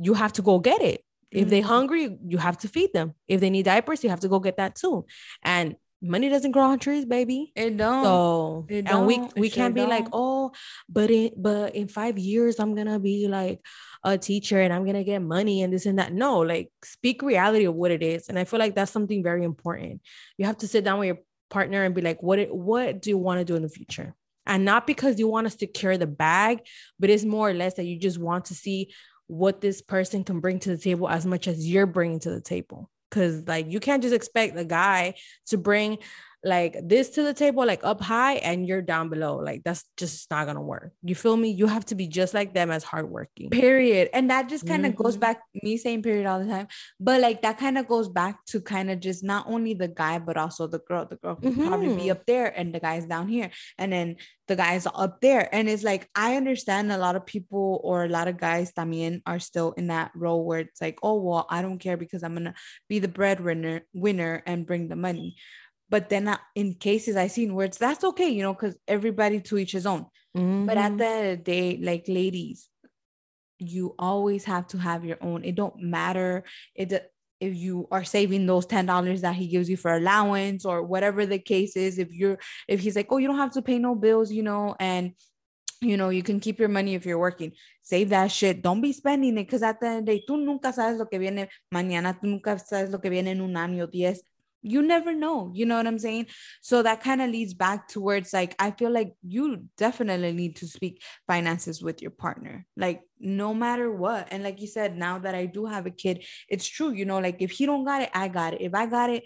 you have to go get it. If they Mhm. hungry, you have to feed them. If they need diapers, you have to go get that too. And money doesn't grow on trees, baby. It don't. So it and we don't. It we sure can't be like, don't. oh, but in but in five years I'm gonna be like a teacher and I'm gonna get money and this and that. No, like speak reality of what it is. And I feel like that's something very important. You have to sit down with your partner and be like, what it, what do you want to do in the future? And not because you want to secure the bag, but it's more or less that you just want to see what this person can bring to the table as much as you're bringing to the table. Cause like you can't just expect a guy to bring like this to the table, like up high, and you're down below. Like that's just not gonna work. You feel me? You have to be just like them as hardworking. Period. And that just kind of mm-hmm. goes back, me saying period all the time, but like that kind of goes back to kind of just not only the guy, but also the girl. The girl could mm-hmm. probably be mm-hmm. up there and the guy's down here. And then the guys up there. And it's like, I understand a lot of people or a lot of guys también are still in that role where it's like, oh, well, I don't care because I'm to be the breadwinner winner and bring the money. But then in cases I've seen where it's that's okay, you know, because everybody to each his own. Mm-hmm. But at mm-hmm. the end of the day, like ladies, you always have to have your own. It don't matter. It if you are saving those ten dollars that he gives you for allowance or whatever the case is. If you're if he's like, oh, you don't have to pay no bills, you know, and you know, you can keep your money if you're working. Save that shit. Don't be spending it because at the end of the day, tú nunca sabes lo que viene mañana, tú nunca sabes lo que viene en un año, diez, you never know you know what i'm saying? So that kind of leads back towards like i feel like you definitely need to speak finances with your partner like no matter what. And like you said now that i do have a kid it's true you know like if he don't got it i got it. If i got it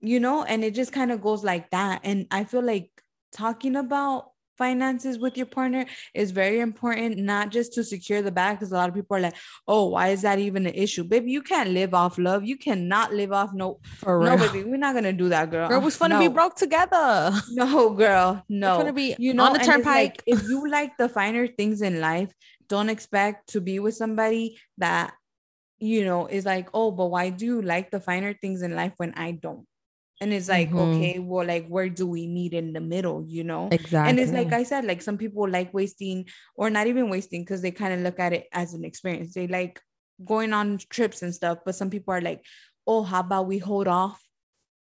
you know and it just kind of goes like that. And i feel like talking about finances with your partner is very important, not just to secure the bag, because a lot of people are like, oh, why is that even an issue? Baby, you can't live off love. You cannot live off no For real. no, baby. We're not gonna do that, girl. Girl, was fun no. to be broke together. No, girl, no. It's gonna be you know on the turnpike. Like, if you like the finer things in life, don't expect to be with somebody that you know is like, oh, but why do you like the finer things in life when I don't? And it's like mm-hmm. okay well like where do we meet in the middle you know exactly and it's like i said like some people like wasting or not even wasting because they kind of look at it as an experience they like going on trips and stuff but some people are like oh how about we hold off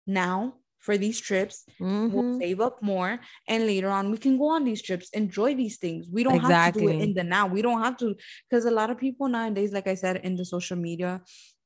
now for these trips mm-hmm. we'll save up more and later on we can go on these trips enjoy these things we don't exactly. have to do it in the now we don't have to because a lot of people nowadays like i said in the social media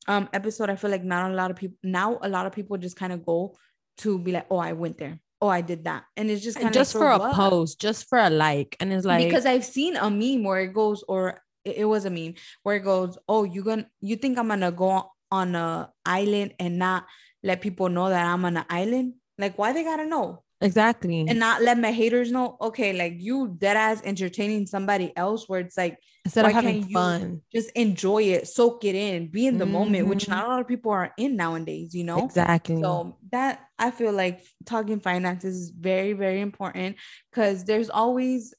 um episode, I feel like not a lot of people now a lot of people just kind of go to be like, oh, I went there. Oh, I did that. And it's just kind of just for, for a post, just for a like. And it's like because I've seen a meme where it goes, or it, it was a meme where it goes, Oh, you gonna you think I'm gonna go on a island and not let people know that I'm on an island? Like, why they gotta know? Exactly. And not let my haters know, okay, like you dead ass entertaining somebody else where it's like instead of having fun, just enjoy it, soak it in, be in the mm-hmm. moment, which mm-hmm. not a lot of people are in nowadays, you know? Exactly. So that I feel like talking finances is very, very important because there's always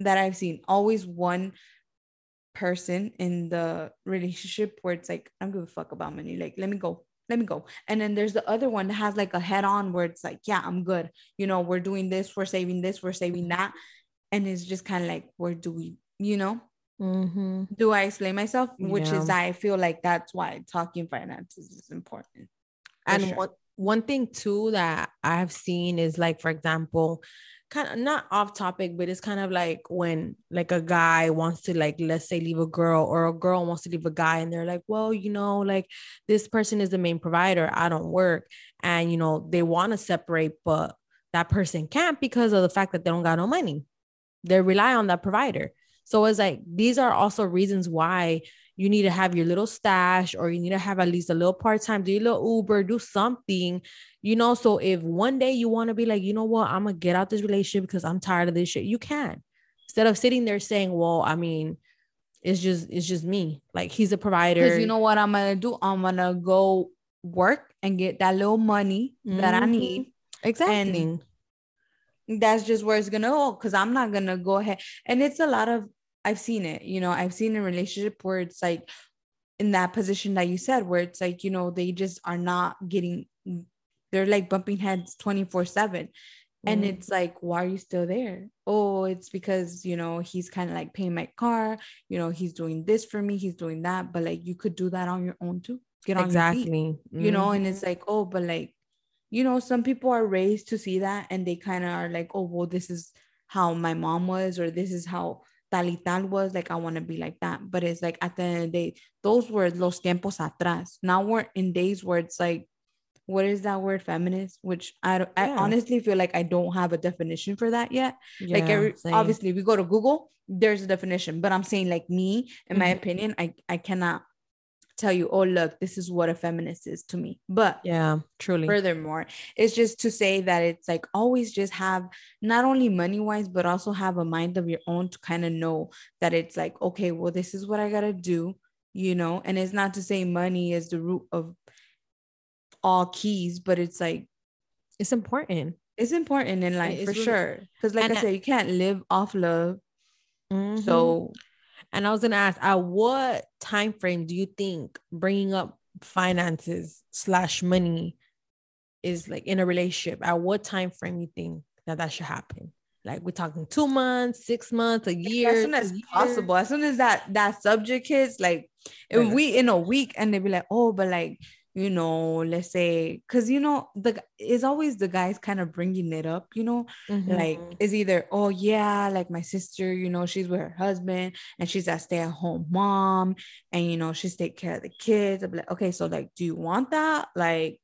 that I've seen always one person in the relationship where it's like, I don't give a fuck about money. Like, let me go let me go. And then there's the other one that has like a head on where it's like, yeah, I'm good. You know, we're doing this, we're saving this, we're saving that. And it's just kind of like, where do we, you know? Mm-hmm. Do I explain myself? Which yeah. is, I feel like that's why talking finances is important. And sure. one, one thing too that I've seen is like, for example, kind of not off topic, but it's kind of like when like a guy wants to like let's say leave a girl or a girl wants to leave a guy and they're like, well, you know, like this person is the main provider, I don't work, and you know they want to separate, but that person can't because of the fact that they don't got no money. They rely on that provider. So it's like these are also reasons why you need to have your little stash or you need to have at least a little part-time, do your little Uber, do something, you know. So if one day you want to be like, you know what, I'm gonna get out this relationship because I'm tired of this shit, you can. Instead of sitting there saying, Well, I mean, it's just it's just me. Like he's a provider. Because you know what I'm gonna do? I'm gonna go work and get that little money mm-hmm. that I mm-hmm. need. Exactly. And that's just where it's gonna go because I'm not gonna go ahead. And it's a lot of I've seen it, you know, I've seen a relationship where it's like in that position that you said, where it's like, you know, they just are not getting, they're like bumping heads 24 7. And mm. it's like, why are you still there? Oh, it's because, you know, he's kind of like paying my car, you know, he's doing this for me, he's doing that. But like, you could do that on your own too. Get on exactly. Feet, mm. you know, and it's mm-hmm. like, oh, but like, you know, some people are raised to see that and they kind of are like, oh, well, this is how my mom was, or this is how tal y tal was like I want to be like that. But it's like at the end of the day, those were los tiempos atrás. Now we're in days where it's like, what is that word feminist? Which I yeah. I honestly feel like I don't have a definition for that yet. Yeah, like every, obviously we go to Google, there's a definition, but I'm saying like me, in my mm-hmm. opinion, I I cannot tell you, oh, look, this is what a feminist is to me. But yeah, truly. Furthermore, it's just to say that it's like always just have not only money wise, but also have a mind of your own to kind of know that it's like, okay, well, this is what I got to do, you know? And it's not to say money is the root of all keys, but it's like, it's important. It's important in life for really, sure. Because, like I said, you can't live off love. Mm-hmm. So, and I was gonna ask, at what time frame do you think bringing up finances slash money is like in a relationship? At what time frame you think that that should happen? Like we're talking two months, six months, a year. As soon as possible. As soon as that that subject hits, like if we in a week and they be like, oh, but like you know, let's say, because you know, the it's always the guys kind of bringing it up, you know, mm-hmm. like it's either, oh yeah, like my sister, you know, she's with her husband and she's a stay-at-home mom, and you know, she's take care of the kids. I'm like, okay, so like, do you want that? Like,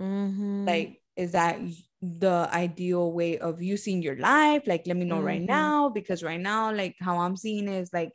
mm-hmm. like, is that the ideal way of you seeing your life? Like, let me know mm-hmm. right now, because right now, like how I'm seeing is like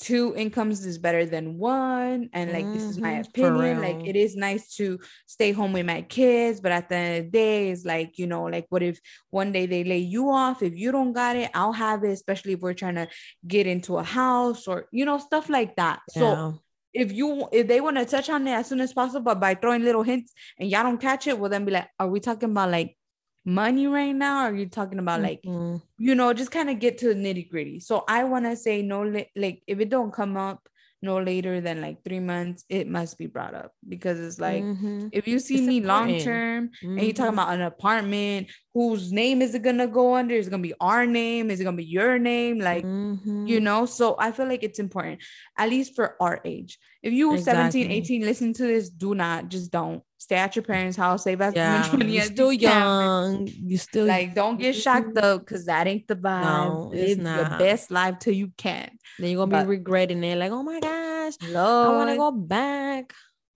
two incomes is better than one and like mm-hmm. this is my mm-hmm. opinion like it is nice to stay home with my kids but at the end of the day it's like you know like what if one day they lay you off if you don't got it i'll have it especially if we're trying to get into a house or you know stuff like that yeah. so if you if they want to touch on it as soon as possible but by throwing little hints and y'all don't catch it well then be like are we talking about like money right now? Or are you talking about like, mm-hmm. you know, just kind of get to the nitty gritty? So I want to say no, like if it don't come up no later than like three months, it must be brought up because it's like mm-hmm. if you see it's me long term mm-hmm. and you're talking mm-hmm. about an apartment whose name is it gonna go under? Is it gonna be our name? Is it gonna be your name? Like, mm-hmm. you know, so I feel like it's important, at least for our age. If you exactly. 17, 18, listen to this, do not just don't stay at your parents' house, save as yeah, you're still young. You still like don't get shocked though, because that ain't the vibe. No, it's not. your best life till you can. Then you're gonna but, be regretting it, like, oh my gosh, Lord, I want to go back.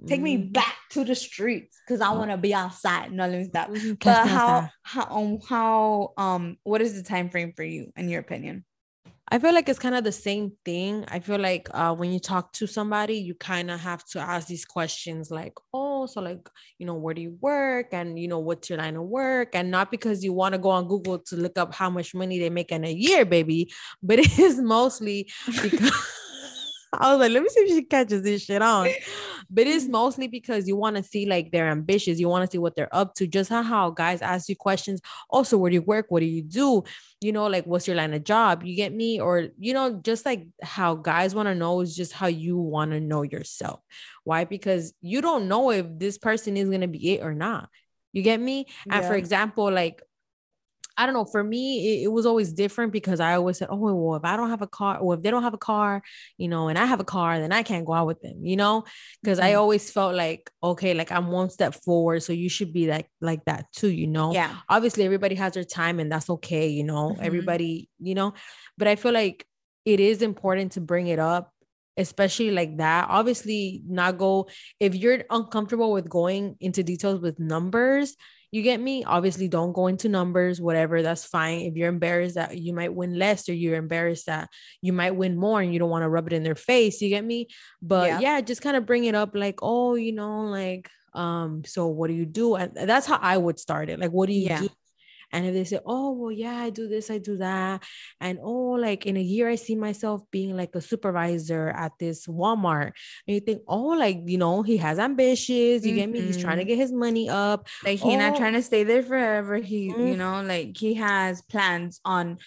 Take me mm. back to the streets because I want to be outside. No, let me stop. But how how um how um what is the time frame for you in your opinion? I feel like it's kind of the same thing. I feel like uh, when you talk to somebody, you kind of have to ask these questions like, oh, so like, you know, where do you work? And, you know, what's your line of work? And not because you want to go on Google to look up how much money they make in a year, baby, but it is mostly because. I was like, let me see if she catches this shit on. But it's mostly because you want to see like they're ambitious. You want to see what they're up to. Just how, how guys ask you questions. Also, where do you work? What do you do? You know, like what's your line of job? You get me? Or, you know, just like how guys want to know is just how you want to know yourself. Why? Because you don't know if this person is going to be it or not. You get me? And for example, like I don't know. For me, it, it, was always different because I always said, "Oh, well, if I don't have a car, or if they don't have a car, you know, and I have a car, then I can't go out with them," you know, because mm-hmm. I always felt like, okay, like I'm one step forward, so you should be like like that too, you know. Yeah. Obviously, everybody has their time, and that's okay, you know. Mm-hmm. Everybody, you know, but I feel like it is important to bring it up especially like that obviously not go if you're uncomfortable with going into details with numbers you get me? Obviously, don't go into numbers, whatever, that's fine. If you're embarrassed that you might win less or you're embarrassed that you might win more and you don't want to rub it in their face, you get me? But yeah, yeah just kind of bring it up like, oh, you know, like, um, so what do you do? And that's how I would start it. Like, what do you yeah. do? And if they say, oh, well, yeah, I do this, I do that. And oh, like in a year, I see myself being like a supervisor at this Walmart. And you think, oh, like, you know, he has ambitions. You mm-hmm. get me? He's trying to mm-hmm. get his money up. Like he's oh. not trying to stay there forever. He, mm-hmm. you know, like he has plans on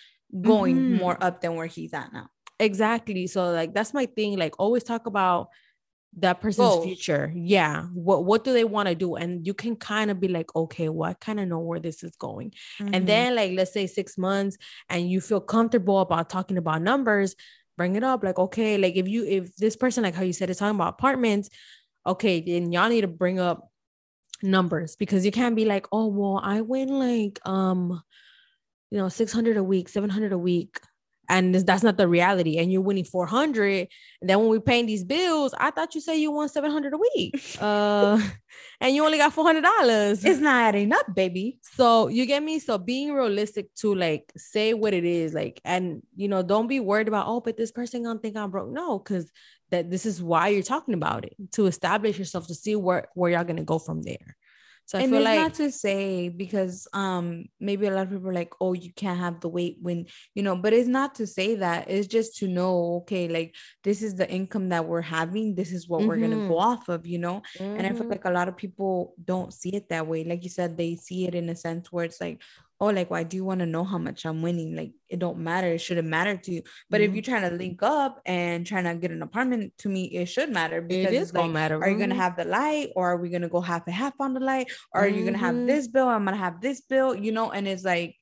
going mm-hmm. more up than where he's at now. Exactly. So like that's my thing. Like always talk about that person's Both. future yeah what what do they want to do and you can kind of be like okay well i kind of know where this is going mm-hmm. and then like let's say six months and you feel comfortable about talking about numbers bring it up like okay like if you if this person like how you said is talking about apartments okay then y'all need to bring up numbers because you can't be like oh well i win like um you know 600 a week 700 a week and that's not the reality and you're winning 400 and then when we're paying these bills i thought you said you won 700 a week uh and you only got $400 it's not adding up baby. So you get me? So being realistic to like say what it is like and you know don't be worried about oh but this person gonna think i'm broke. No because that this is why you're talking about it to establish yourself to see where where y'all gonna go from there so I and feel it's like not to say because um maybe a lot of people are like, oh, you can't have the weight when you know, but it's not to say that. It's just to know, okay, like this is the income that we're having, this is what mm-hmm. we're gonna go mm-hmm. off of, you know. Mm-hmm. And I feel mm-hmm. like a lot of people don't see it that way. Like you said, they see it in a sense where it's like, oh like why do you want to know how much i'm winning like it don't matter it shouldn't matter to you but mm-hmm. if you're trying to link up and trying to get an apartment to me it should matter because it is like, gonna matter are you gonna have the light or are we gonna go half and half on the light or are mm-hmm. you gonna have mm-hmm. this bill i'm gonna have this bill you know and it's like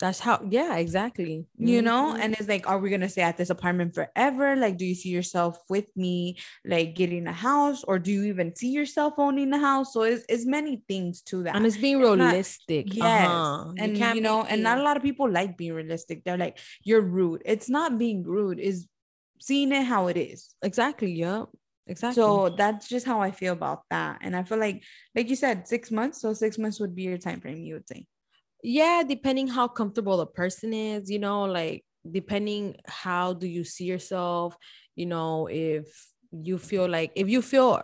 that's how, yeah, exactly. You mm-hmm. know, and it's like, are we gonna stay at this apartment forever? Like, do you see yourself with me, like getting a house, or do you even see yourself owning a house? So it's, it's many things to that. And it's being realistic. Not, yes. Uh-huh. And you, you know, and not a lot of people like being realistic. They're like, you're rude. It's not being rude, is seeing it how it is. Exactly. Yep. Exactly. So that's just how I feel about that. And I feel like, like you said, six months. So six months would be your time frame, you would say yeah depending how comfortable the person is you know like depending how do you see yourself you know if you feel like if you feel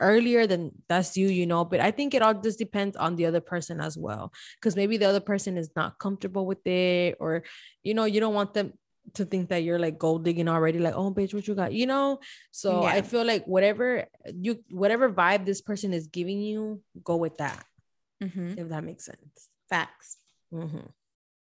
earlier then that's you you know but i think it all just depends on the other person as well because maybe the other person is not comfortable with it or you know you don't want them to think that you're like gold digging already like oh bitch what you got you know so yeah. i feel like whatever you whatever vibe this person is giving you go with that mm-hmm. if that makes sense Facts. Mm-hmm.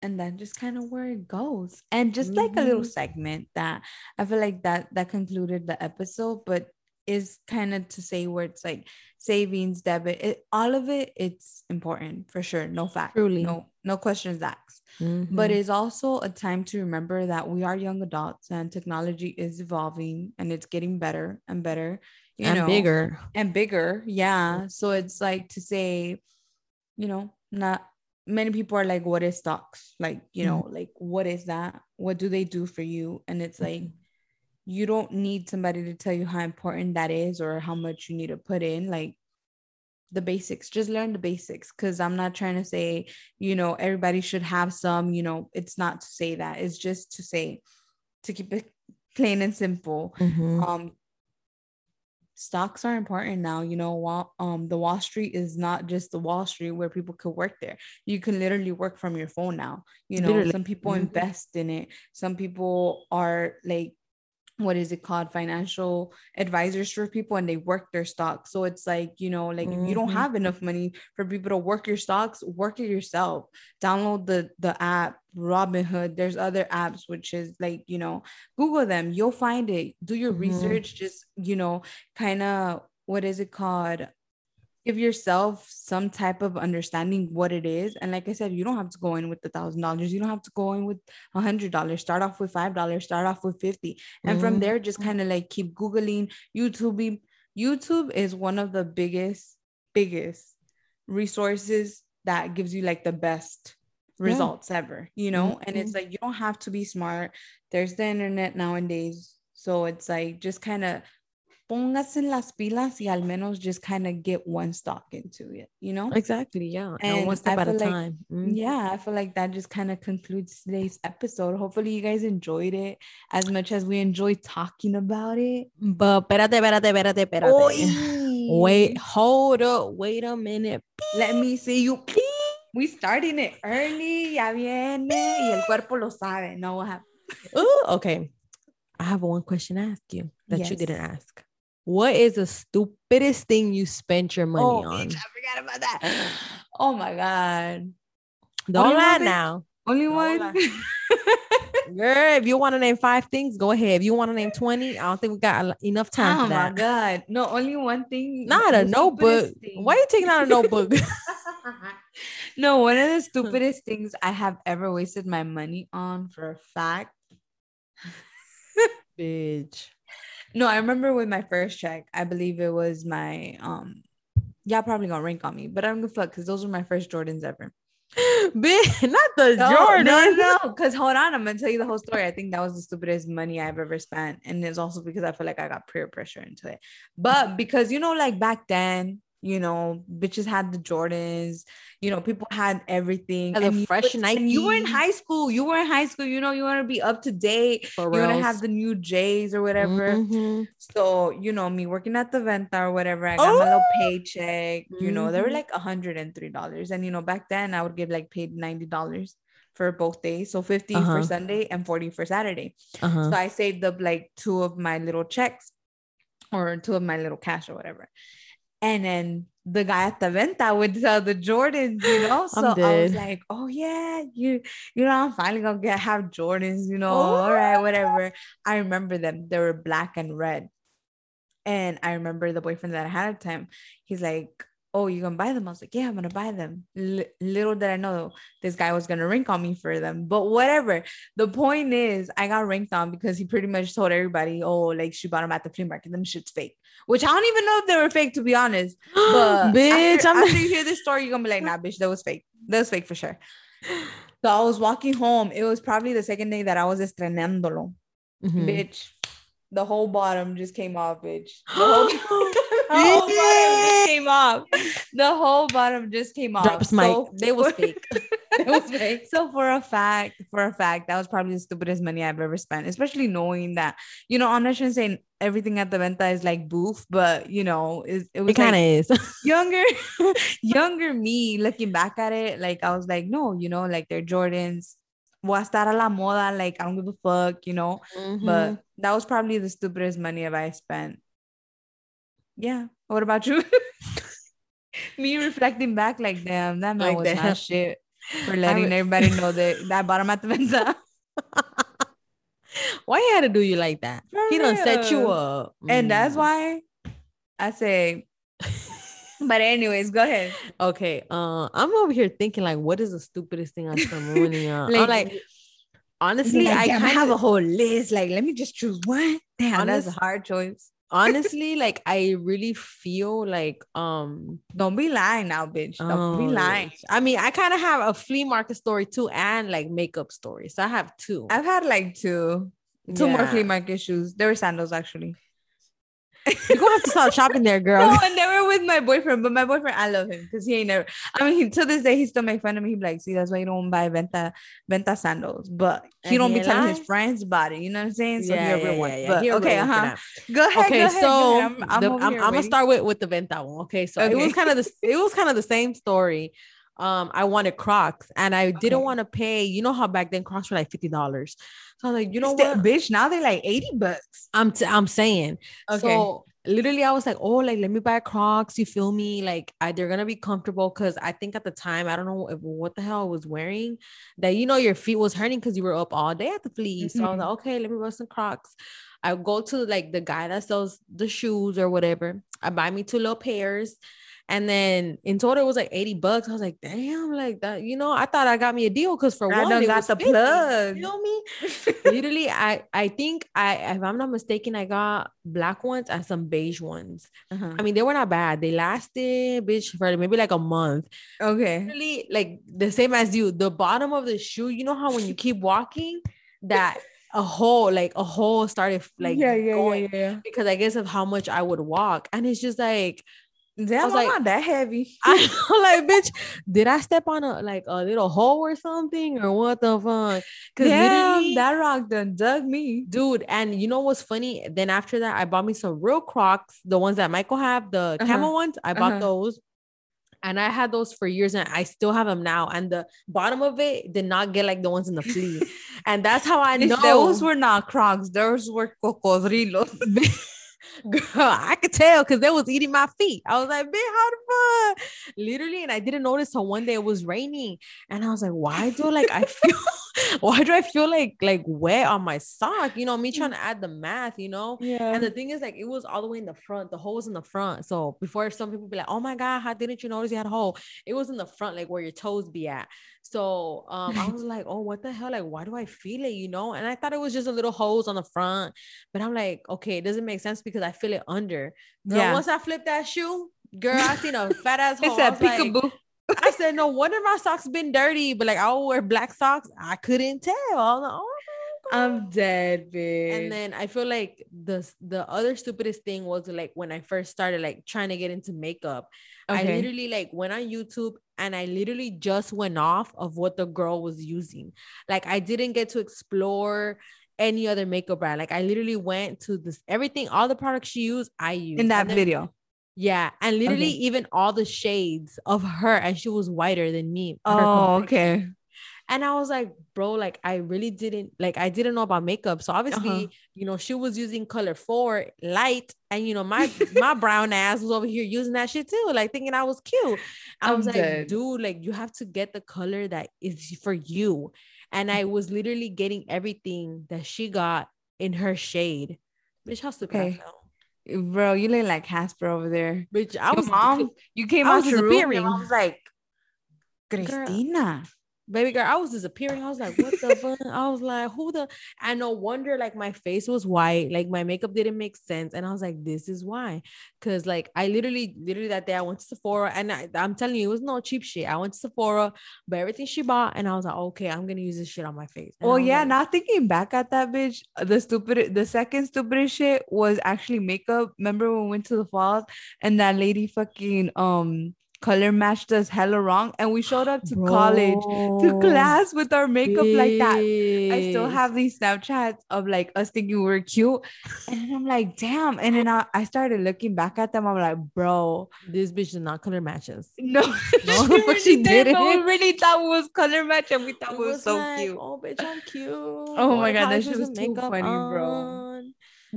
And then just kind of where it goes. And just mm-hmm. like a little mm-hmm. segment that I feel like that that concluded the episode, but is kind of to say where it's like savings, debit, it, all of it, it's important for sure. No fact. Truly. No, no questions asked. Mm-hmm. But it's also a time to remember that we are young adults and technology is evolving and it's getting better and better. You and know, bigger. And bigger. Yeah. So it's like to say, you know, not many people are like what is stocks like you know mm-hmm. like what is that what do they do for you and it's like mm-hmm. you don't need somebody to tell you how important that is or how much you need to put in like the basics just learn the basics because i'm not trying to say you know everybody should have some you know it's not to say that it's just to say to keep it plain and simple mm-hmm. um stocks are important now you know while um the wall street is not just the wall street where people could work there you can literally work from your phone now you know literally. some people mm-hmm. invest in it some people are like what is it called financial advisors for people and they work their stocks so it's like you know like mm-hmm. if you don't mm-hmm. have enough money for people to work your stocks work it yourself download the the app robinhood there's other apps which is like you know google them you'll find it do your mm-hmm. research just you know kind of what is it called give yourself some type of understanding what it is. And like I said, you don't have to go in with the thousand dollars. You don't have to go in with a hundred dollars. Start off with five dollars. Start off with fifty, and mm-hmm. from there, just kind of like keep googling, YouTubing. YouTube is one of the biggest, biggest resources that gives you like the best results yeah. ever. You know, mm-hmm. and it's like you don't have to be smart. There's the internet nowadays. So it's like just kind of póngase en las pilas y al menos just kind of get one stock into it, you know? Exactly. Yeah. And, and one step at a like, time. Mm-hmm. Yeah. I feel like that just kind of concludes today's episode. Hopefully you guys enjoyed it as much as we enjoy talking about it. But espérate, espérate, espérate, espérate. Oy. Wait, hold up. Wait a minute. Let me see you. We starting it early. Ya viene. Y el cuerpo lo sabe. No, what happened? Ooh, okay. I have one question to ask you that yes. you didn't ask. What is the stupidest thing you spent your money oh, on? Bitch, I forgot about that. Oh my god. Don't only lie now. Only Don't one. Girl, if you want to name five things, go ahead. If you want to name 20, I don't think we got enough time oh for that. Oh my god. No, only one thing. Not a notebook. Thing. Why are you taking out a notebook? no, one of the stupidest things I have ever wasted my money on for a fact. Bitch. No, I remember with my first check, I believe it was my um y'all probably gonna rank on me, but I'm gonna fuck because those were my first Jordans ever. Bitch, not the No, Jordan. no, no. Because hold on, I'm gonna tell you the whole story. I think that was the stupidest money I've ever spent, and it's also because I feel like I got peer pressure into it. But because you know, like back then, you know, bitches had the Jordans. You know, people had everything. The and you fresh was- and you were in high school. You were in high school. You know, you want to be up to date. For You want to have the new J's or whatever. Mhm. So, you know, me working at the Venta or whatever, I got my little Oh. paycheck. You know, they were Mhm. like $103. And, you know, back then I would get like paid $90 for both days. So 50 Uh-huh. for Sunday and 40 for Saturday. Uh-huh. So I saved up like two of my little checks or two of my little cash or whatever. And then the guy at the Venta would sell the Jordans, you know. So I was like, oh yeah, you you know, I'm finally gonna get have Jordans, you know. Oh. All right, whatever. I remember them. They were black and red. And I remember the boyfriend that I had at the time, he's like, Oh, you gonna buy them? I was like, Yeah, I'm gonna buy them. Li- little did I know this guy was gonna rank on me for them, but whatever. The point is, I got ranked on because he pretty much told everybody, Oh, like she bought them at the flea market, them shit's fake. Which I don't even know if they were fake, to be honest. But bitch, after, I'm after you hear this story, you're gonna be like, Nah, bitch, that was fake. That was fake for sure. So I was walking home. It was probably the second day that I was estrenándolo. Mhm. Bitch, the whole bottom just came off, bitch. The whole, the bottom came off. The whole bottom just came off. Drops mic. So- They was fake. Was. So for a fact, for a fact, that was probably the stupidest money I've ever spent, especially knowing that, you know, I'm not trying to say everything at the venta is like boof, but you know, it, it was It kind of like is. younger, younger me looking back at it, like I was like, no, you know, like they're Jordans. Voy a estar a la moda, like I don't give a fuck, you know. Mhm. But that was probably the stupidest money I've spent. Yeah. What about you? Me reflecting back, like, damn, that man Like, was damn. not shit for letting would- everybody know that that bottom at the venta. why he had to do you like that? For he done set you up, And that's Mm. why I say, but anyways, go ahead. Okay, uh, I'm over here thinking like, what is the stupidest thing I spent money on? I'm like, honestly, Like, I kind have a whole list. Like, let me just choose one. Damn, that's a hard choice. Honestly like I really feel like um Don't be lying now, bitch. Don't be oh, lying. I mean, I kind of have a flea market story too, and like makeup story. So I have two. I've had like two, two more flea market shoes. They were sandals actually. You're gonna have to start shopping there, girl. No, and they were with my boyfriend, but my boyfriend, I love him because he ain't never. I mean, he, to this day, he still make fun of me. He be like, "See, that's why you don't buy Venta Venta sandals." But he And don't he be telling his friends about it. You know what I'm saying? So yeah, he a real yeah, yeah, yeah. But He okay, real one for uh huh. Go ahead. okay go ahead, so ahead. I'm, I'm, the- I'm, I'm gonna start with with the venta one okay so it was kind of the it was kind of the same story um i wanted crocs and i didn't Okay. want to pay you know how back then crocs were like 50 dollars so i was like you know what bitch? Now they're like eighty bucks. i'm t- i'm saying Okay. so literally i was like oh like let me buy crocs you feel me like I, they're gonna be comfortable because i think at the time i don't know if, what the hell i was wearing that you know your feet was hurting because you were up all day at the flea so i was Mhm. like okay let me buy some crocs I go to like the guy that sells the shoes or whatever. I buy me two little pairs. And then in total it was like 80 bucks. I was like, damn, like that, you know, I thought I got me a deal because for I one, it got was the 50, plug. You know me? Literally, I I think I if I'm not mistaken, I got black ones and some beige ones. Uh-huh. I mean, they were not bad. They lasted, bitch, for maybe like a month. Okay. Literally, like the same as you. The bottom of the shoe, you know how when you keep walking, that a hole, like a hole started like yeah, yeah, going yeah, yeah. because I guess of how much I would walk. And it's just like Damn, was I'm like- not that heavy. I'm like, bitch, did I step on a like a little hole or something? Or what the fuck? Because Damn, that rock done dug me. dude, and you know what's funny? Then after that, I bought me some real crocs, the ones that Michael have, the Uh-huh, camel ones. I bought uh-huh. those. And I had those for years and I still have them now. And the bottom of it did not get like the ones in the flea. and that's how I know Those were not crocs. Those were cocodrilos. Girl, I could tell because they was eating my feet. I was like, bitch, how the fuck? Literally, and I didn't notice till one day it was raining. And I was like, why do like I feel why do I feel like like wet on my sock? You know, me trying to add the math, you know? Yeah. And the thing is, like, it was all the way in the front. The hole was in the front. So before some people be like, "Oh my god, how didn't you notice you had a hole?" It was in the front, like where your toes be at. So um, I was like, "Oh, what the hell? Like, why do I feel it?" You know? And I thought it was just a little hose on the front, but I'm like, okay, it doesn't make sense because I feel it under. Girl, Yeah. Once I flipped that shoe, girl, I seen a fat ass hole. I a was like, peekaboo. I said, no wonder my socks been dirty, but like I will wear black socks. I couldn't tell. I like, oh I'm dead, bitch. and then I feel like the the other stupidest thing was like when I first started like trying to get into makeup. I literally like went on YouTube and I literally just went off of what the girl was using. Like I didn't get to explore any other makeup brand. Like I literally went to this everything, all the products she used, I used in that then- video. Yeah, and literally Okay. even all the shades of her, and she was whiter than me. Oh, okay. And I was like, bro, like I really didn't like I didn't know about makeup. So obviously, Uh-huh. you know, she was using color four light, and you know, my my brown ass was over here using that shit too, like thinking I was cute. I I'm was like, dude, like you have to get the color that is for you. And I mm-hmm. was literally getting everything that she got in her shade. Bitch, how stupid I felt. Bro, you look like Casper over there. Bitch, I Your was mom, you came I out was. Disappearing. mom was like, Girl. Baby girl, I was disappearing. I was like, what the fuck? I was like, who the and no wonder like my face was white, like my makeup didn't make sense. And I was like, this is why. Cause like I literally, literally that day I went to Sephora and I, I'm telling you, it was no cheap shit. I went to Sephora, but everything she bought, and I was like, okay, I'm gonna use this shit on my face. And Oh yeah, like, now thinking back at that bitch, the stupid, the second stupidest shit was actually makeup. Remember when we went to the falls and that lady fucking um color matched us hella wrong, and we showed up to college to class with our makeup like that. I still have these Snapchats of like us thinking we were cute, and I'm like, damn. And then I, I started looking back at them. I'm like, bro, this bitch did not color matches. no, No, she but she did, we really thought it was color match, and we thought It it was, so like, cute. Oh, bitch, I'm cute. Oh my God, that shit was some too funny, bro.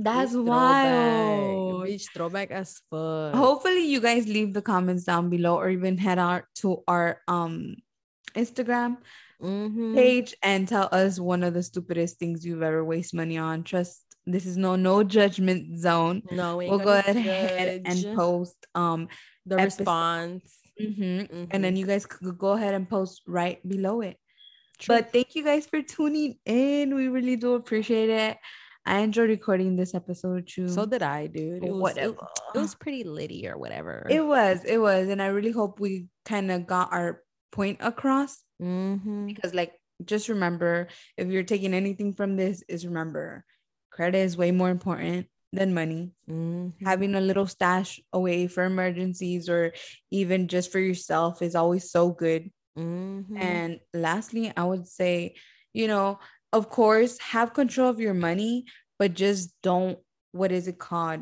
That's wild. Throwback. Throwback as fuck. Hopefully, you guys leave the comments down below, or even head out to our um Instagram Mhm. page and tell us one of the stupidest things you've ever wasted money on. Trust this is no no judgment zone. No, we We'll go ahead and post um the episode. response. mhm, and then you guys could go ahead and post right below it. True. But thank you guys for tuning in. We really do appreciate it. I enjoyed recording this episode too. so did I, dude. It was, whatever. It, it was pretty litty or whatever. It was, it was, and I really hope we kind of got our point across Mhm. because, like, just remember if you're taking anything from this, is remember credit is way more important than money. Mhm. Having a little stash away for emergencies or even just for yourself is always so good. Mhm. And lastly, I would say, you know, of course, have control of your money, but just don't, what is it called?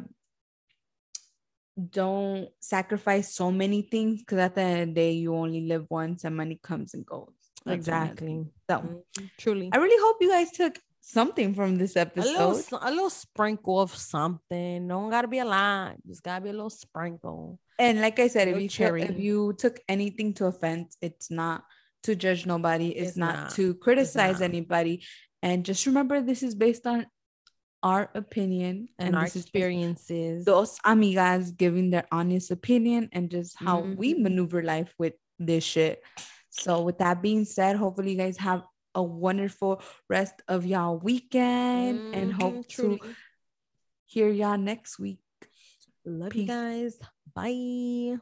Don't sacrifice so many things because at the end of the day, you only live once and money comes and goes. That's one of the exactly. So Mhm. Truly. I really hope you guys took something from this a little, episode. a little sprinkle of something. Don't gotta be a lot. Just gotta be a little sprinkle. And like I said, if you took, if you took anything to offense, it's not to judge nobody. It's, It's not, not. to criticize not. anybody. And just remember, this is based on our opinion And, our is based- experiences. Those amigas giving their honest opinion and just how we Mhm. maneuver life with this shit. So, with that being said, hopefully you guys have a wonderful rest of y'all weekend and Mhm, hope truly. to hear y'all next week. Love Peace. you guys. Bye.